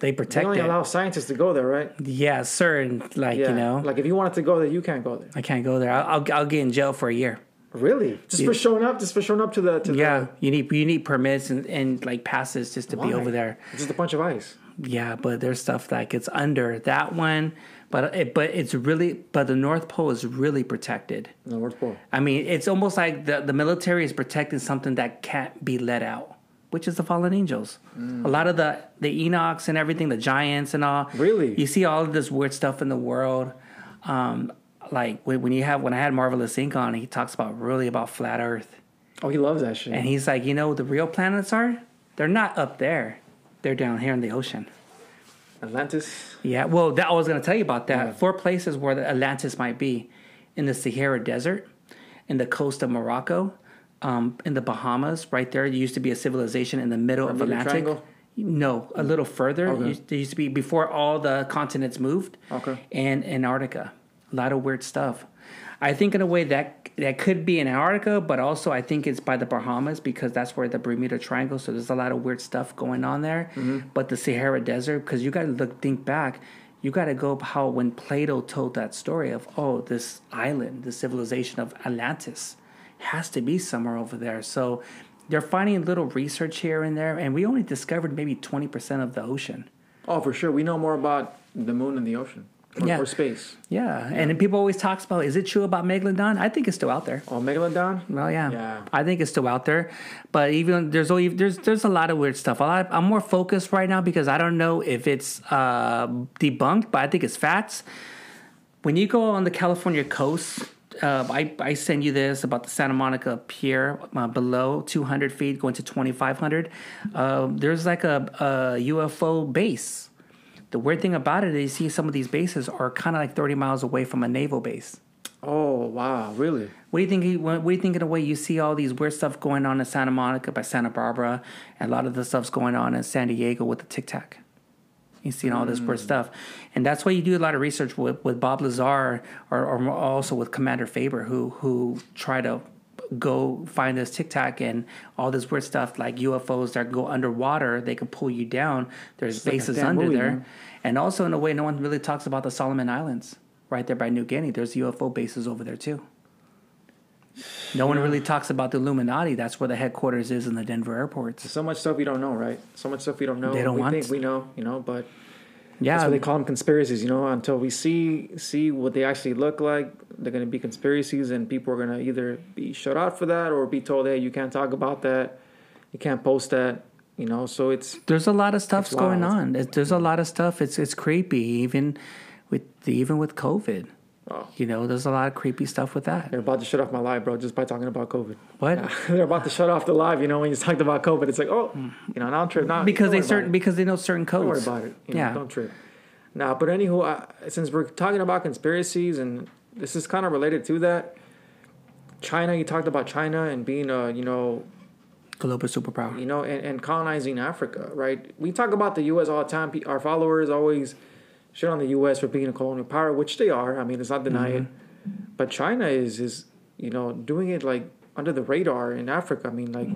C: They protect.
B: they only
C: it.
B: allow scientists to go there, right?
C: yeah, certain like
B: Yeah.
C: you know,
B: like if you wanted to go there, you can't go there.
C: I can't go there. I'll, I'll I'll get in jail for a year.
B: Really? Just for showing up? Just for showing up to the to
C: Yeah, you need you need permits and, and like passes just to
B: the,
C: be over there.
B: It's just a bunch of ice.
C: Yeah, but there's stuff like it's under that one, but it, but it's really but the North Pole is really protected.
B: No, North Pole.
C: I mean, it's almost like the the military is protecting something that can't be let out, which is the fallen angels.
B: Mm.
C: A lot of the the Enochs and everything, the giants and all.
B: Really?
C: you see all of this weird stuff in the world. Um, like when when you have when I had Marvelous Inc on, he talks about really about flat Earth.
B: Oh, he loves that shit.
C: And he's like, you know, the real planets are? They're not up there. They're down here in the ocean.
B: Atlantis.
C: Yeah, well, that, I was going to tell you about that.
B: Yeah.
C: Four places where the Atlantis might be in the Sahara Desert, in the coast of Morocco, um, in the Bahamas. Right there, there used to be a civilization in the middle of
B: Bermuda
C: Atlantic.
B: Triangle?
C: No, a little further.
B: Okay.
C: There used to be before all the continents moved.
B: Okay.
C: And Antarctica, a lot of weird stuff. I think in a way that that could be in Antarctica, but also I think it's by the Bahamas because that's where the Bermuda Triangle. So there's a lot of weird stuff going on there.
B: Mm-hmm.
C: But the Sahara Desert, because you got to look think back, you got to go how when Plato told that story of oh this island, the civilization of Atlantis, has to be somewhere over there. So they're finding little research here and there, and we only discovered maybe twenty percent of the ocean.
B: Oh, for sure. We know more about the moon and the ocean. Or,
C: Yeah.
B: or space.
C: Yeah, and then people always talks about is it true about Megalodon? I think it's still out there.
B: Oh, Megalodon?
C: Well, yeah.
B: Yeah.
C: I think it's still out there, but even there's only there's there's a lot of weird stuff. A lot. I'm more focused right now because I don't know if it's uh, debunked, but I think it's facts. When you go on the California coast, uh, I I send you this about the Santa Monica Pier uh, below 200 feet, going to 2,500. Uh, there's like a, a UFO base. The weird thing about it is, you see some of these bases are kind of like 30 miles away from a naval base.
B: Oh, wow. Really?
C: What do you think? What do you think in a way you see all these weird stuff going on in Santa Monica by Santa Barbara, and a lot of the stuff's going on in San Diego with the Tic Tac. You see all this weird mm. stuff, and that's why you do a lot of research with, with Bob Lazar, or, or also with Commander Fravor, who who try to go find this Tic Tac and all this weird stuff like UFOs that go underwater. They can pull you down. There's
B: like a
C: bases
B: damn
C: under
B: movie,
C: there,
B: man.
C: and also in a way, no one really talks about the Solomon Islands right there by New Guinea. There's UFO bases over there too. No one really talks about the Illuminati. That's where the headquarters is in the Denver airports.
B: So much stuff we don't know, right? So much stuff we don't know.
C: They don't
B: we
C: want-
B: think we know, you know, but
C: Yeah,
B: that's what they call them conspiracies, you know, until we see see what they actually look like. They're going to be conspiracies and people are going to either be shut out for that or be told, "Hey, you can't talk about that. You can't post that." You know, so it's
C: there's a lot of stuff's going on. There's, there's a lot of stuff. It's it's creepy, even with even with COVID.
B: Oh,
C: You know, there's a lot of creepy stuff with that.
B: they're about to shut off my live, bro, just by talking about COVID.
C: What?
B: they're about to shut off the live, you know, when you talked about COVID. It's like, "Oh, you know, now I'm tripping. Now,
C: Because they certain because they know certain
B: Don't worry
C: codes.
B: about it. You know,
C: Yeah.
B: don't trip. Now, but anywho, uh, since we're talking about conspiracies, and this is kind of related to that, China. You talked about China and being, a you know,
C: Global superpower.
B: you know, and, and colonizing Africa, right? We talk about the U.S. all the time. Our followers always shit on the U.S. for being a colonial power, which they are. I mean, let's not deny it. But China is is you know doing it like under the radar in Africa. I mean, like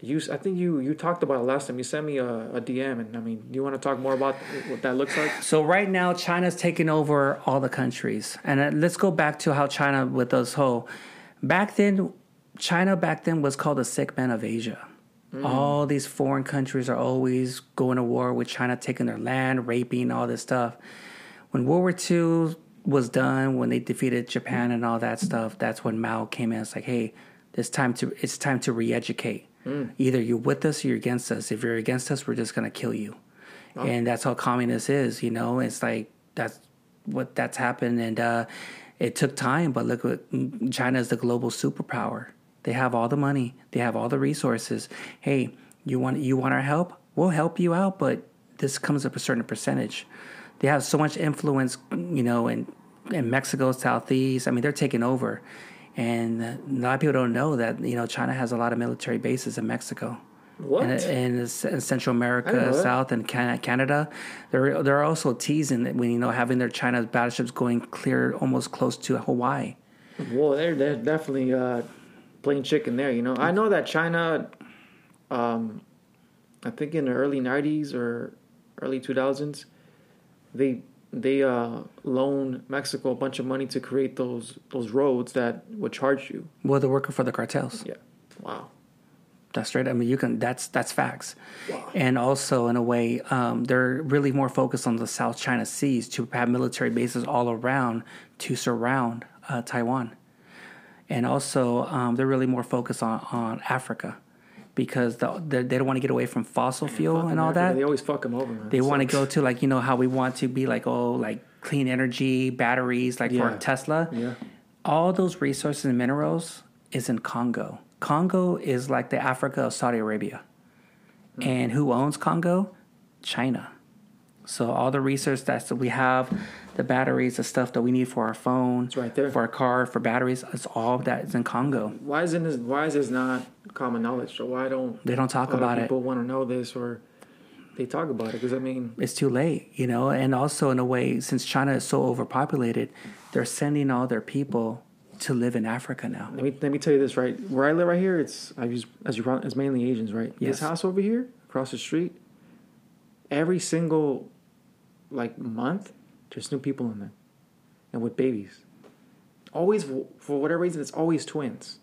B: you. I think you you talked about it last time. You sent me a, a DM, and I mean, do you want to talk more about what that looks like?
C: So right now, China's taking over all the countries, and uh, let's go back to how China with those whole. Back then, China back then was called the sick man of Asia. All these foreign countries are always going to war with China, taking their land, raping, all this stuff. When World War II was done, when they defeated Japan and all that stuff, that's when Mao came in. It's like, hey, it's time to it's time to re-educate. Either you're with us or you're against us. If you're against us, we're just gonna kill you. And that's how communist is, you know. It's like that's what that's happened, and uh, it took time. But look, what China is the global superpower. They have all the money. They have all the resources. Hey, you want you want our help? We'll help you out, but this comes up a certain percentage. They have so much influence, you know, in in Mexico, Southeast. I mean, they're taking over, and a lot of people don't know that you know China has a lot of military bases in Mexico.
B: What?
C: And, and in Central America. South and Can- Canada, they're they're also teasing that when you know having their China battleships going clear almost close to Hawaii.
B: Well, they're they're definitely uh, playing chicken there. You know, I know that China, um, I think in the early '90s or early 2000s, they they uh, loaned Mexico a bunch of money to create those those roads that would charge you.
C: Well, they're working for the cartels.
B: Yeah. Wow.
C: That's right. I mean, you can. That's that's facts.
B: Wow.
C: And also, in a way, um, they're really more focused on the South China Seas to have military bases all around to surround uh, Taiwan. And also, um, they're really more focused on, on Africa because the, they they don't want to get away from fossil fuel and all that.
B: They always fuck them over, man.
C: They want to go to like you know how we want to be like oh like clean energy batteries like
B: Yeah.
C: for Tesla.
B: Yeah.
C: All those resources and minerals is in Congo. Congo is like the Africa of Saudi Arabia.
B: Hmm.
C: And who owns Congo? China. So all the research that we have, the batteries, the stuff that we need for our phone,
B: It's right there.
C: for our car, for batteries, it's all that is in Congo.
B: Why isn't this? Why is this not common knowledge? So why don't
C: They don't talk
B: a lot of
C: about it.
B: people want to know this or they talk about it? Because I mean,
C: it's too late, you know. And also, in a way, since China is so overpopulated, they're sending all their people to live in Africa now.
B: Let me let me tell you this right. Where I live right here, it's I use as you it's mainly Asians, right?
C: Yes.
B: This house over here, across the street, every single like month, there's new people in there, and with babies. Always for whatever reason, it's always twins.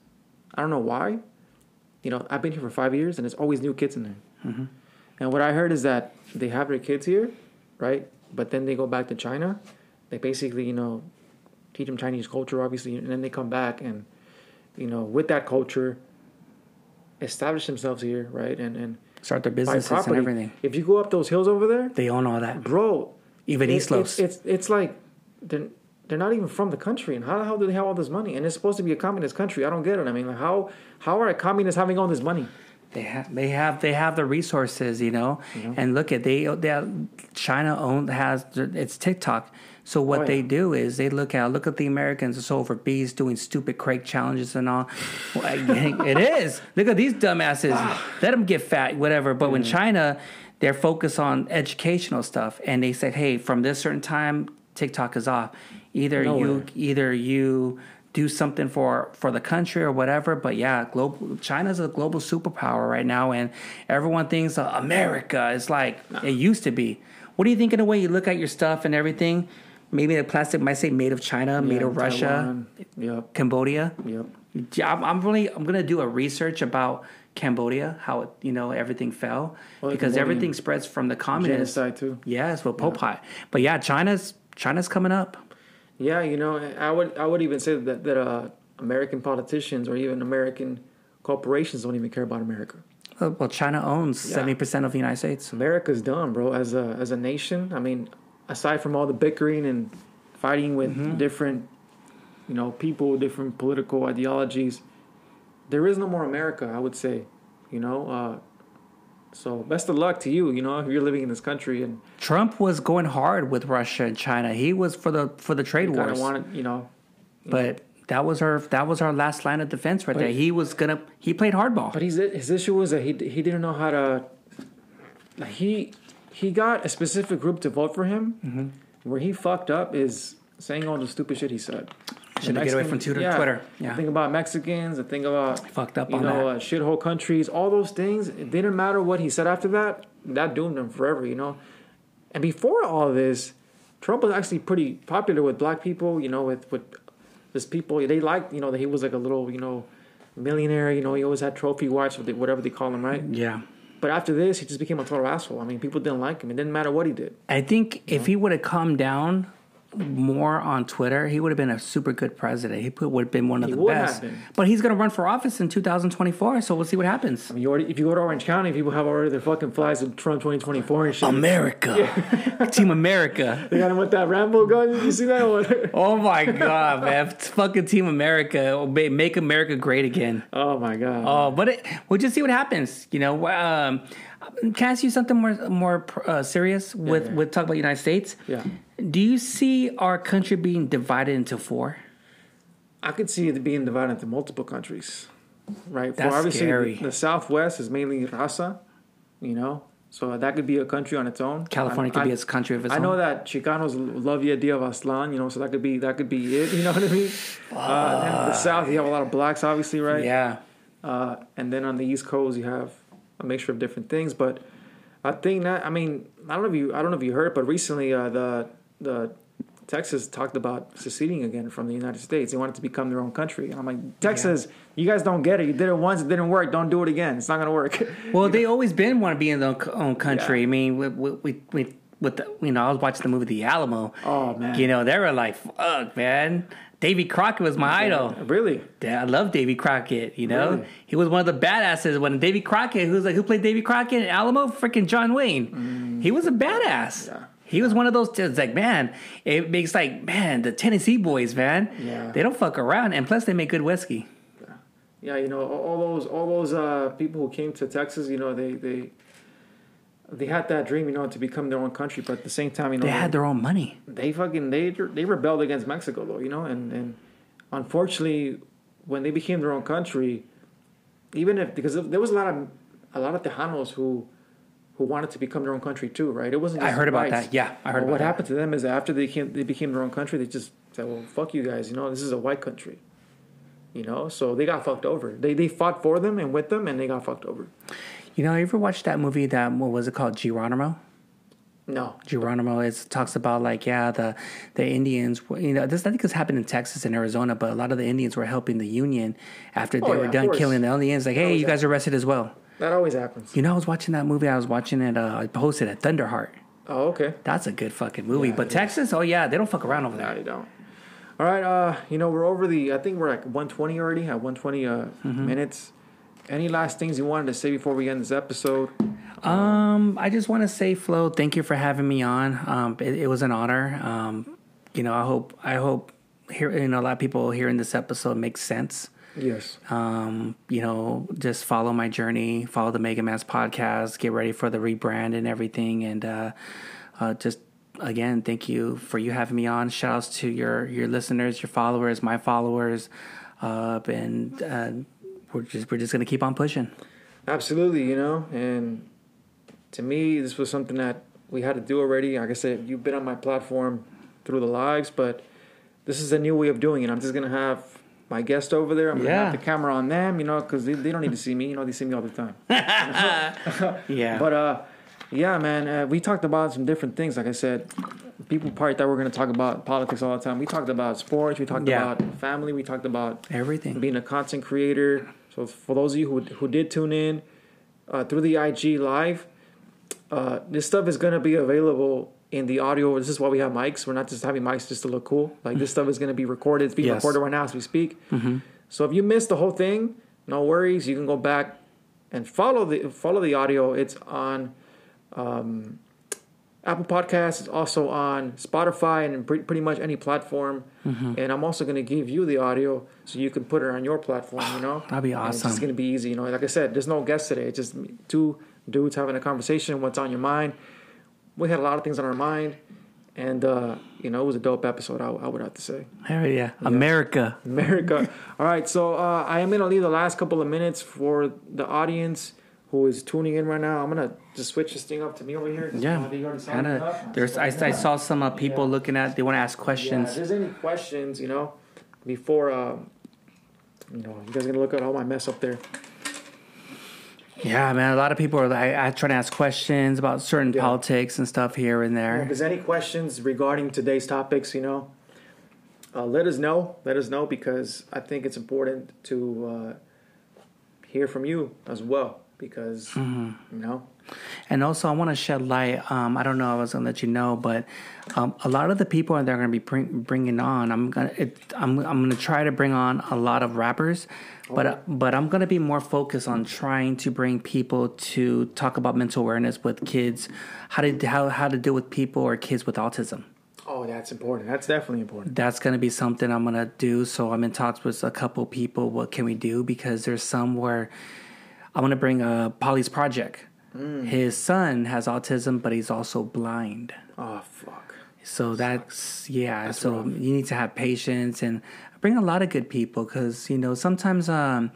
B: I don't know why. You know, I've been here for five years, and it's always new kids in there.
C: Mm-hmm.
B: And what I heard is that they have their kids here, right? But then they go back to China. They basically, you know, teach them Chinese culture, obviously, and then they come back and, you know, with that culture, establish themselves here, right? And and
C: Start their businesses
B: property.
C: and everything.
B: If you go up those hills over there,
C: They own all that.
B: bro,
C: Even
B: it-
C: East Los.
B: It's, it's like they're they're not even from the country, and how the hell do they have all this money? And it's supposed to be a communist country. I don't get it. I mean, like how how are communists having all this money?
C: They have they have they have the resources, you know. And look at they they China own has it's TikTok. So what
B: Oh, yeah.
C: they do is they look at look at the Americans so overbees doing stupid crate challenges and all. It is. Look at these dumbasses. Ah. Let them get fat, whatever. But when mm. China, they're focused on educational stuff, and they said, hey, from this certain time, TikTok is off. Either you either you do something for for the country or whatever but yeah global china's a global superpower right now and everyone thinks uh, america is like it used to be what do you think in the way you look at your stuff and everything maybe the plastic might say made of china made of russia
B: Yep.
C: cambodia
B: Yep.
C: I'm, I'm really i'm gonna do a research about cambodia how it, you know everything fell
B: Well,
C: because
B: Cambodian
C: everything spreads from the communist
B: side too.
C: yes with pol pot but yeah china's china's coming up
B: Yeah, you know, I would I would even say that that uh, American politicians or even American corporations don't even care about America.
C: Uh, well china owns
B: Yeah.
C: 70% of the united states
B: America's done, bro. As a as a nation, I mean, aside from all the bickering and fighting with
C: Mm-hmm.
B: different, you know, people, different political ideologies, there is no more America. I would say, you know. Uh, so best of luck to you. You know, if you're living in this country and
C: Trump was going hard with Russia and China. He was for the for the trade
B: kind of
C: wars,
B: wanted, you know,
C: but that was our that was our last line of defense right there. He was gonna he played hardball.
B: But his his issue was that he he didn't know how to. like, He he got a specific group to vote for him.
C: Mm-hmm.
B: Where he fucked up is saying all the stupid shit he said.
C: Should've
B: The
C: get away from Twitter- Twitter. Yeah.
B: The thing about Mexicans, the thing about
C: Fucked up
B: you know. Uh, shithole countries, all those things. It didn't matter what he said after that. That doomed him forever. You know. And before all this, Trump was actually pretty popular with black people. You know, with with this people they liked. You know that he was like a little you know millionaire. You know, he always had trophy wives, whatever they call him, right?
C: Yeah,
B: But after this, he just became a total asshole. I mean, people didn't like him. It didn't matter what he did.
C: I think if he would have calmed down more on Twitter, he would have been a super good president. He would have been one of
B: He
C: the best. But he's going to run for office in 2024, so we'll see what happens.
B: I mean, you already, if you go to Orange County, people have already their fucking flags of Trump 2024 and shit.
C: America, Team America.
B: They got him with that Rambo gun. Did You see that one?
C: Oh my god, man! It's fucking Team America, Ma- make America great again.
B: oh my god.
C: Oh, but it, we'll just see what happens. You know, um, can I ask you something more more uh, serious with
B: yeah.
C: with talk about United States?
B: Yeah.
C: Do you see our country being divided into four?
B: I could see it being divided into multiple countries, right?
C: That's
B: obviously,
C: scary.
B: The, the Southwest is mainly Raza, you know, so that could be a country on its own.
C: California
B: I,
C: could be its country of its
B: I
C: own.
B: I know that Chicanos love the idea of Aztlán, you know, so that could be that could be it. You know what I mean? Uh, and the South, you have a lot of blacks, obviously, right?
C: Yeah,
B: Uh, and then on the East Coast, you have a mixture of different things. But I think that I mean I don't know if you I don't know if you heard, but recently uh, the the Texas talked about seceding again from the United States. They wanted to become their own country. And I'm like, Texas, you guys don't get it. You did it once, it didn't work. Don't do it again. It's not gonna work.
C: Well, they always been want to be in their own- country.
B: Yeah.
C: I mean, we, we, we, with the, you know, I was watching the movie The Alamo.
B: Oh, man.
C: you know, they were like, "Fuck, man." Davy Crockett was my idol.
B: really?
C: Yeah, I love Davy Crockett. You know,
B: Really?
C: he was one of the badasses. When Davy Crockett, who's like, who played Davy Crockett in Alamo? Freaking John Wayne. Mm. He was a badass.
B: Yeah.
C: He was one of those. It's like, man, it makes like, man, the Tennessee boys, man.
B: Yeah.
C: They don't fuck around, and plus they make good whiskey.
B: Yeah, yeah you know, all all those all those uh, people who came to Texas, you know, they they they had that dream, you know, to become their own country, but at the same time, you know,
C: They had their own money.
B: they fucking they they rebelled against Mexico though, you know, and and unfortunately, when they became their own country, even if because there was a lot of a lot of Tejanos who who wanted to become their own country too, right? It wasn't.
C: I heard about that. Yeah, I heard
B: Well, what
C: that.
B: happened to them is after they came they became their own country, they just said, "Well, fuck you guys," you know, this is a white country. You know, so they got fucked over. They they fought for them and with them, and they got fucked over.
C: You know, you ever watched that movie? That what was it called? Geronimo.
B: No,
C: Geronimo is talks about like yeah the the Indians you know this I think this happened in Texas and Arizona but a lot of the Indians were helping the Union after oh, they
B: Oh, yeah,
C: were done killing the Indians like hey
B: Always
C: you guys are arrested as well
B: that always happens.
C: you know I was watching that movie I was watching it uh, I posted at Thunderheart
B: Oh, okay.
C: that's a good fucking movie
B: Yeah,
C: but
B: it is.
C: Texas oh yeah they don't fuck around over there.
B: No,
C: there
B: you don't. All right, uh, you know we're over the. I think we're like 120 already. At 120 uh,
C: Mm-hmm.
B: minutes. Any last things you wanted to say before we end this episode?
C: Um, I just want to say, Flo, thank you for having me on. Um, it, it was an honor. Um, you know, I hope I hope here you know a lot of people hearing this episode makes sense.
B: Yes.
C: Um, you know, just follow my journey, follow the Mega Man's podcast, get ready for the rebrand and everything, and uh, uh, just again, thank you for you having me on. Shout outs to your your listeners, your followers, my followers, uh, and uh, we're just we're just gonna keep on pushing.
B: Absolutely, you know, and to me, this was something that we had to do already. Like I said, you've been on my platform through the lives, but this is a new way of doing it. I'm just gonna have my guest over there. I'm gonna
C: Yeah.
B: have the camera on them, you know, because they, they don't need to see me. You know, they see me all the time.
C: Yeah,
B: But uh, yeah, man, uh, we talked about some different things. Like I said, people thought we were gonna talk about politics all the time. We talked about sports. We talked
C: Yeah.
B: about family. We talked about
C: everything.
B: being a content creator. So for those of you who who did tune in uh, through the IG live, uh, this stuff is gonna be available in the audio. This is why we have mics. We're not just having mics just to look cool. Like this stuff is gonna be recorded. It's being
C: Yes.
B: recorded right now as we speak. So if you missed the whole thing, no worries. You can go back and follow the follow the audio. It's on um, Apple Podcasts. It's also on Spotify and pretty, pretty much any platform. And I'm also going to give you the audio so you can put it on your platform. You know,
C: That'd be
B: And It's going to be easy. You know, like I said, there's no guest today. It's just me- two dudes having a conversation. What's on your mind? We had a lot of things on our mind, and uh, you know, it was a dope episode. I, I would have to say.
C: Hell yeah. America.
B: America. All right, so uh, I am gonna leave the last couple of minutes for the audience who is tuning in right now. I'm gonna just switch this thing up to me over here.
C: Yeah.
B: Uh, you already saw
C: Kind
B: me
C: of. There's. I, I saw some uh, people
B: Yeah.
C: looking at. They want to ask
B: Yeah,
C: questions.
B: if there's any questions, you know, before um, you know, you guys gonna look at all my mess up there.
C: Yeah, man. A lot of people are. I, I try to ask questions about certain
B: Yeah.
C: politics and stuff here and there.
B: If there's any questions regarding today's topics, you know, uh, let us know. Let us know because I think it's important to uh, hear from you as well. because
C: Mm-hmm.
B: you know
C: And also, I want to shed light. Um, I don't know. I was gonna let you know, but um, a lot of the people that are gonna be bring, bringing on, I'm gonna, it, I'm, I'm gonna try to bring on a lot of rappers, but but I'm gonna be more focused on trying to bring people to talk about mental awareness with kids, how to how how to deal with people or kids with autism.
B: oh that's important that's definitely important
C: That's gonna be something I'm gonna do. So I'm in talks with a couple people. What can we do? Because there's some where I want to bring a Polly's project. His son has autism, but he's also blind.
B: oh fuck
C: So that's yeah. so you need to have patience and bring a lot of good people because you know sometimes um,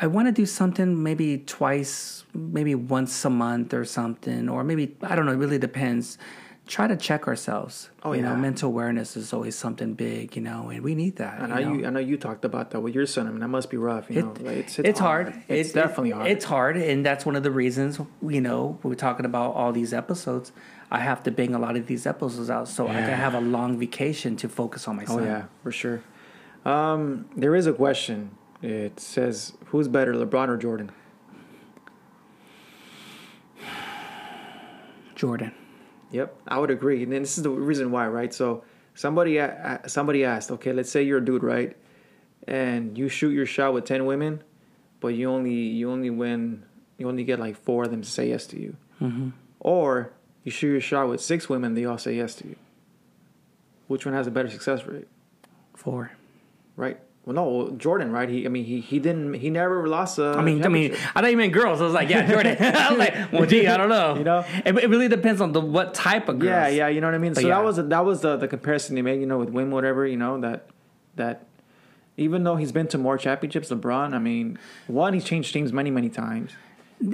C: I want to do something maybe twice, maybe once a month or something, or maybe I don't know. It really depends. Try to check ourselves.
B: Oh,
C: you know, mental awareness is always something big. You know, and we need that.
B: I know
C: you know?
B: you. I know you talked about that with your son. I mean, that must be rough. You know, like, it's,
C: it's, hard.
B: It's
C: It-
B: definitely hard.
C: It's hard, and that's one of the reasons you know we're talking about all these episodes. I have to bang a lot of these episodes out so I can have a long vacation to focus on my
B: oh yeah, for sure. Um, there is a question. It says, "Who's better, LeBron or Jordan?"
C: Jordan.
B: Yep, I would agree. And then this is the reason why, right? So somebody somebody asked, okay, let's say you're a dude, right? And you shoot your shot with 10 women, but you only you only win you only get like 4 of them to say yes to you.
C: Mm-hmm.
B: Or you shoot your shot with 6 women, they all say yes to you. Which one has a better success rate?
C: Four.
B: Right? Well, no, Jordan, right? He I mean, he he didn't he never lost a
C: I mean, I mean, I thought you meant girls. I was like, yeah, Jordan. I was like, well, gee, I don't know.
B: You know?
C: it, it really depends on the what type of girls.
B: Yeah, yeah, you know what I mean.
C: But
B: so
C: yeah.
B: that was that was the the comparison they made, you know, with Wim, whatever, you know, that that even though he's been to more championships, LeBron, I mean, one he's changed teams many many times.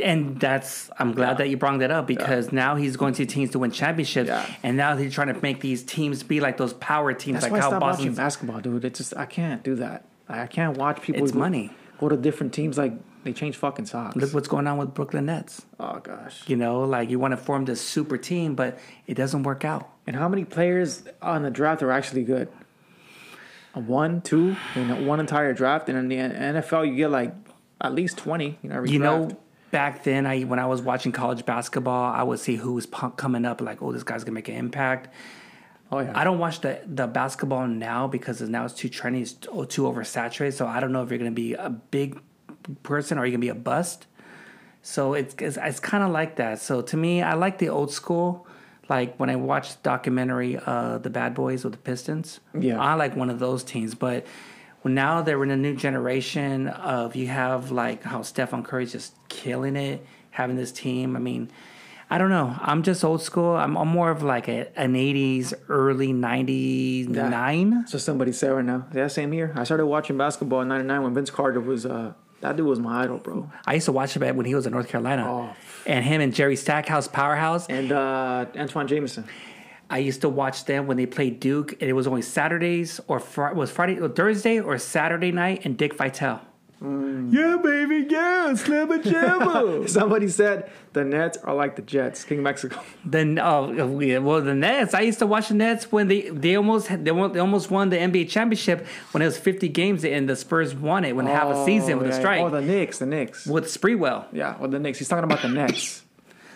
C: And that's I'm glad that you brought that up because now he's going to teams to win championships,
B: Yeah.
C: and now he's trying to make these teams be like those power teams,
B: That's
C: like
B: why I
C: how
B: watching
C: Boston.
B: basketball, dude. It's just I can't do that. I can't watch people.
C: It's
B: go,
C: money.
B: Go to different teams like they change fucking socks.
C: Look what's going on with Brooklyn Nets.
B: oh gosh.
C: You know, like you want to form this super team, but it doesn't work out.
B: And how many players on the draft are actually good? A one, two, in one entire draft, and in the NFL you get like at least twenty. You know, every
C: You know, back then, I when I was watching college basketball, I would see who was coming up. Like, oh, this guy's gonna make an impact.
B: Oh yeah.
C: I don't watch the the basketball now because now it's too trendy, it's too, too oversaturated. So I don't know if you're gonna be a big person or you're gonna be a bust. So it's it's, it's kind of like that. So to me, I like the old school. Like when I watched the documentary, uh, the Bad Boys with the Pistons.
B: Yeah.
C: I like one of those teams, but. Now they're in a new generation of you have like how Stephen Curry's just killing it, having this team. I mean, I don't know. I'm just old school. I'm, I'm more of like a, an 80s, early 99.
B: So somebody said right now. Yeah, same here. I started watching basketball in '99 when Vince Carter was. uh That dude was my idol, bro.
C: I used to watch it when he was in North Carolina.
B: Oh.
C: And him and Jerry Stackhouse, Powerhouse.
B: And uh Antawn Jamison.
C: I used to watch them when they played Duke, and it was only Saturdays or Fri was Friday or Thursday or Saturday night, and Dick Vitale. Mm.
B: Yeah, baby, yeah, slamma jamma. Somebody said the Nets are like the Jets, King Mexico.
C: Then oh uh, yeah, well the Nets. I used to watch the Nets when they they almost they, won, they almost won the NBA championship when it was 50 games and the Spurs won it when half a season with oh,
B: yeah.
C: a strike
B: Oh, the Knicks, the Knicks.
C: with Sprewell.
B: Yeah, well, the Knicks. He's talking about the Nets.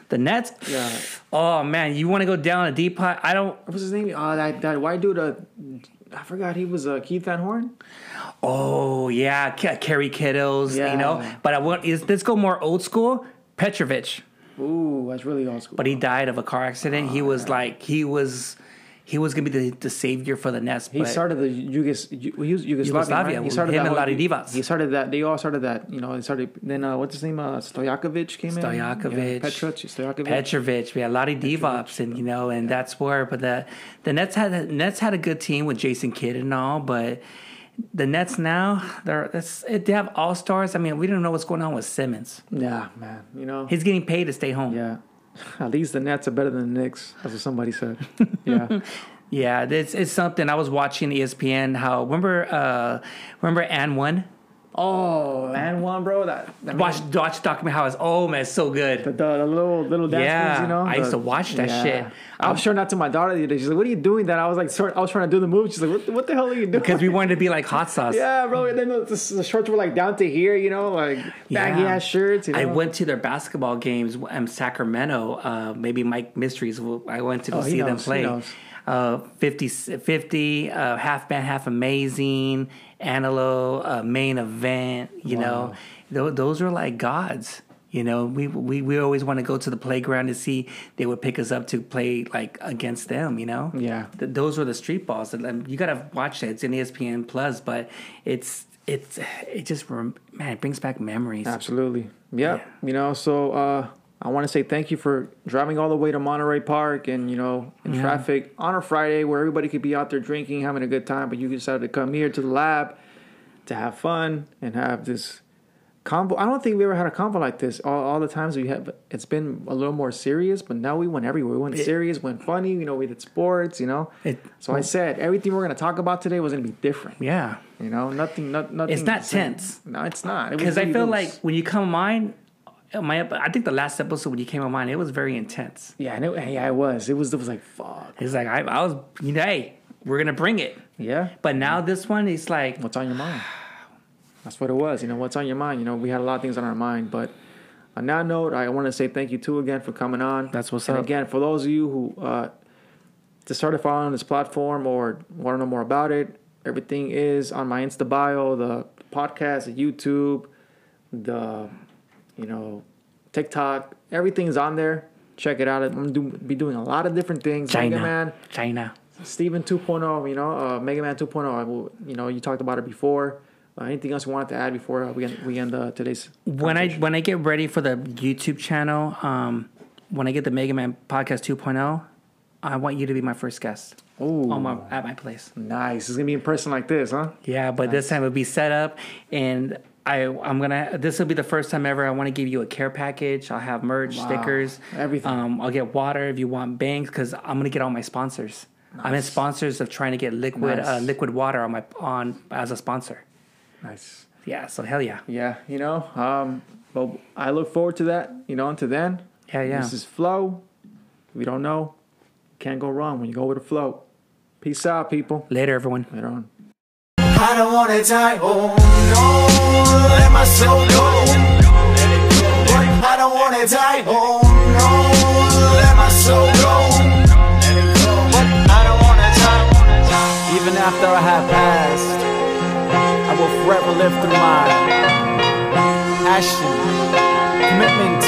C: The Nets.
B: Yeah.
C: Oh man, you want to go down a deep pot? I don't.
B: What's his name? Oh, that that white dude. Uh, I forgot he was uh, Keith Van Horn.
C: Oh yeah, K- Kerry Kittles.
B: Yeah.
C: You know, but I want is let's go more old school. Petrovic.
B: Ooh, that's really old school.
C: but he died of a car accident. he was like he was he was gonna be the, the savior for the Nets.
B: He started the Yugos, Yu- he Yugoslavia.
C: Yugoslavia,
B: right? He started
C: him
B: that
C: and Ladi
B: He started that. They all started that. You know, he started. Then uh, what's his name? Uh, Stojakovic came in.
C: Stojakovic,
B: Yeah, Petrovic, Stojakovic.
C: Petrovic, yeah, Vlade Divac, and you know, and that's where. But the the Nets had the Nets had a good team with Jason Kidd and all, but the Nets now they're they have all stars. I mean, we don't know what's going on with Simmons.
B: yeah, man. You know.
C: He's getting paid to stay home.
B: yeah. At least the Nets are better than the Knicks. That's what somebody said. Yeah.
C: Yeah, it's it's something I was watching ESPN. How remember uh remember AND1?
B: Oh, and one, bro. That, that
C: Watch watch document how oh man, it's so good.
B: the, the little little dance
C: Yeah,
B: moves, you know.
C: I used to watch that shit.
B: I was showing that to my daughter the other day. She's like, "What are you doing?" That I was like, sort, I was trying to do the move. She's like, "What, the- what the hell are you doing?"
C: Because we wanted to be like hot sauce.
B: yeah, bro. And then the, the, the shorts were like down to here, you know, like baggy
C: Yeah.
B: ass shirts. You know?
C: I went to their basketball games in Sacramento. Uh, maybe Mike Mysteries. I went to go
B: Oh,
C: see them
B: knows, he
C: play. Uh, 50, 50 uh, half man, half amazing, Antelope, uh, main event. You know, Tho- those are like gods. You know, we, we we always want to go to the playground to see. They would pick us up to play like against them. You know,
B: Yeah.
C: Th- those were the street balls. And, You gotta watch it. It's in ESPN Plus, but it's it's it just rem- man, it brings back memories.
B: Absolutely. Yeah. You know, so uh, I want to say thank you for driving all the way to Monterey Park and, you know, in
C: Yeah.
B: traffic on a Friday where everybody could be out there drinking, having a good time, but you decided to come here to the lab to have fun and have this combo. I don't think we ever had a combo like this. All, all the times we have, it's been a little more serious, but now we went everywhere. We went serious, went funny, you know, we did sports, you know.
C: It-
B: so I said everything we're going to talk about today was going to be different.
C: Yeah.
B: You know, nothing, not, nothing.
C: It's not tense.
B: No, it's not. It
C: Because I feel
B: loose.
C: like when you come mine, my I think the last episode when you came on mine, it was very intense.
B: Yeah, and it, yeah, it was. It was. It was like fuck.
C: It's like I, I was, you know, hey, we're gonna bring it.
B: Yeah.
C: But now this one, it's like
B: What's on your mind? That's what it was. You know, what's on your mind? You know, we had a lot of things on our mind, but on that note, I want to say thank you too again for coming on.
C: That's what's
B: and
C: up.
B: again, for those of you who uh, just started following this platform or want to know more about it, everything is on my Insta bio, the podcast, the YouTube, the you know TikTok. Everything's on there. Check it out. I'm gonna do, be doing a lot of different things.
C: China,
B: Mega Man,
C: China.
B: Steven 2.0, you know, uh, Mega Man 2.0. I will, you know, you talked about it before. Uh, anything else you wanted to add before uh, we end, we end uh, today's?
C: When I when I get ready for the YouTube channel, um, when I get the Mega Man Podcast 2.0, I want you to be my first guest
B: Oh,
C: on my at my place.
B: nice. It's gonna be in person like this, huh?
C: Yeah, but this time it'll be set up, and I I'm gonna. This will be the first time ever. I want to give you a care package. I'll have merch,
B: Wow.
C: stickers,
B: Everything.
C: Um, I'll get water if you want bangs, because I'm gonna get all my sponsors. I'm in sponsors of trying to get liquid uh, liquid water on my on as a sponsor.
B: Nice.
C: Yeah, so hell yeah,
B: Yeah, you know. Um, but I look forward to that. You know, until then,
C: yeah, yeah.
B: this is flow. We don't know. Can't go wrong when you go with the flow. Peace out, people.
C: Later, everyone.
B: Later on.
A: I don't wanna die, oh no, let my soul go. I don't wanna die, oh no, let my soul go. I don't wanna die. Even after I have passed, I will forever live through my passion, commitment,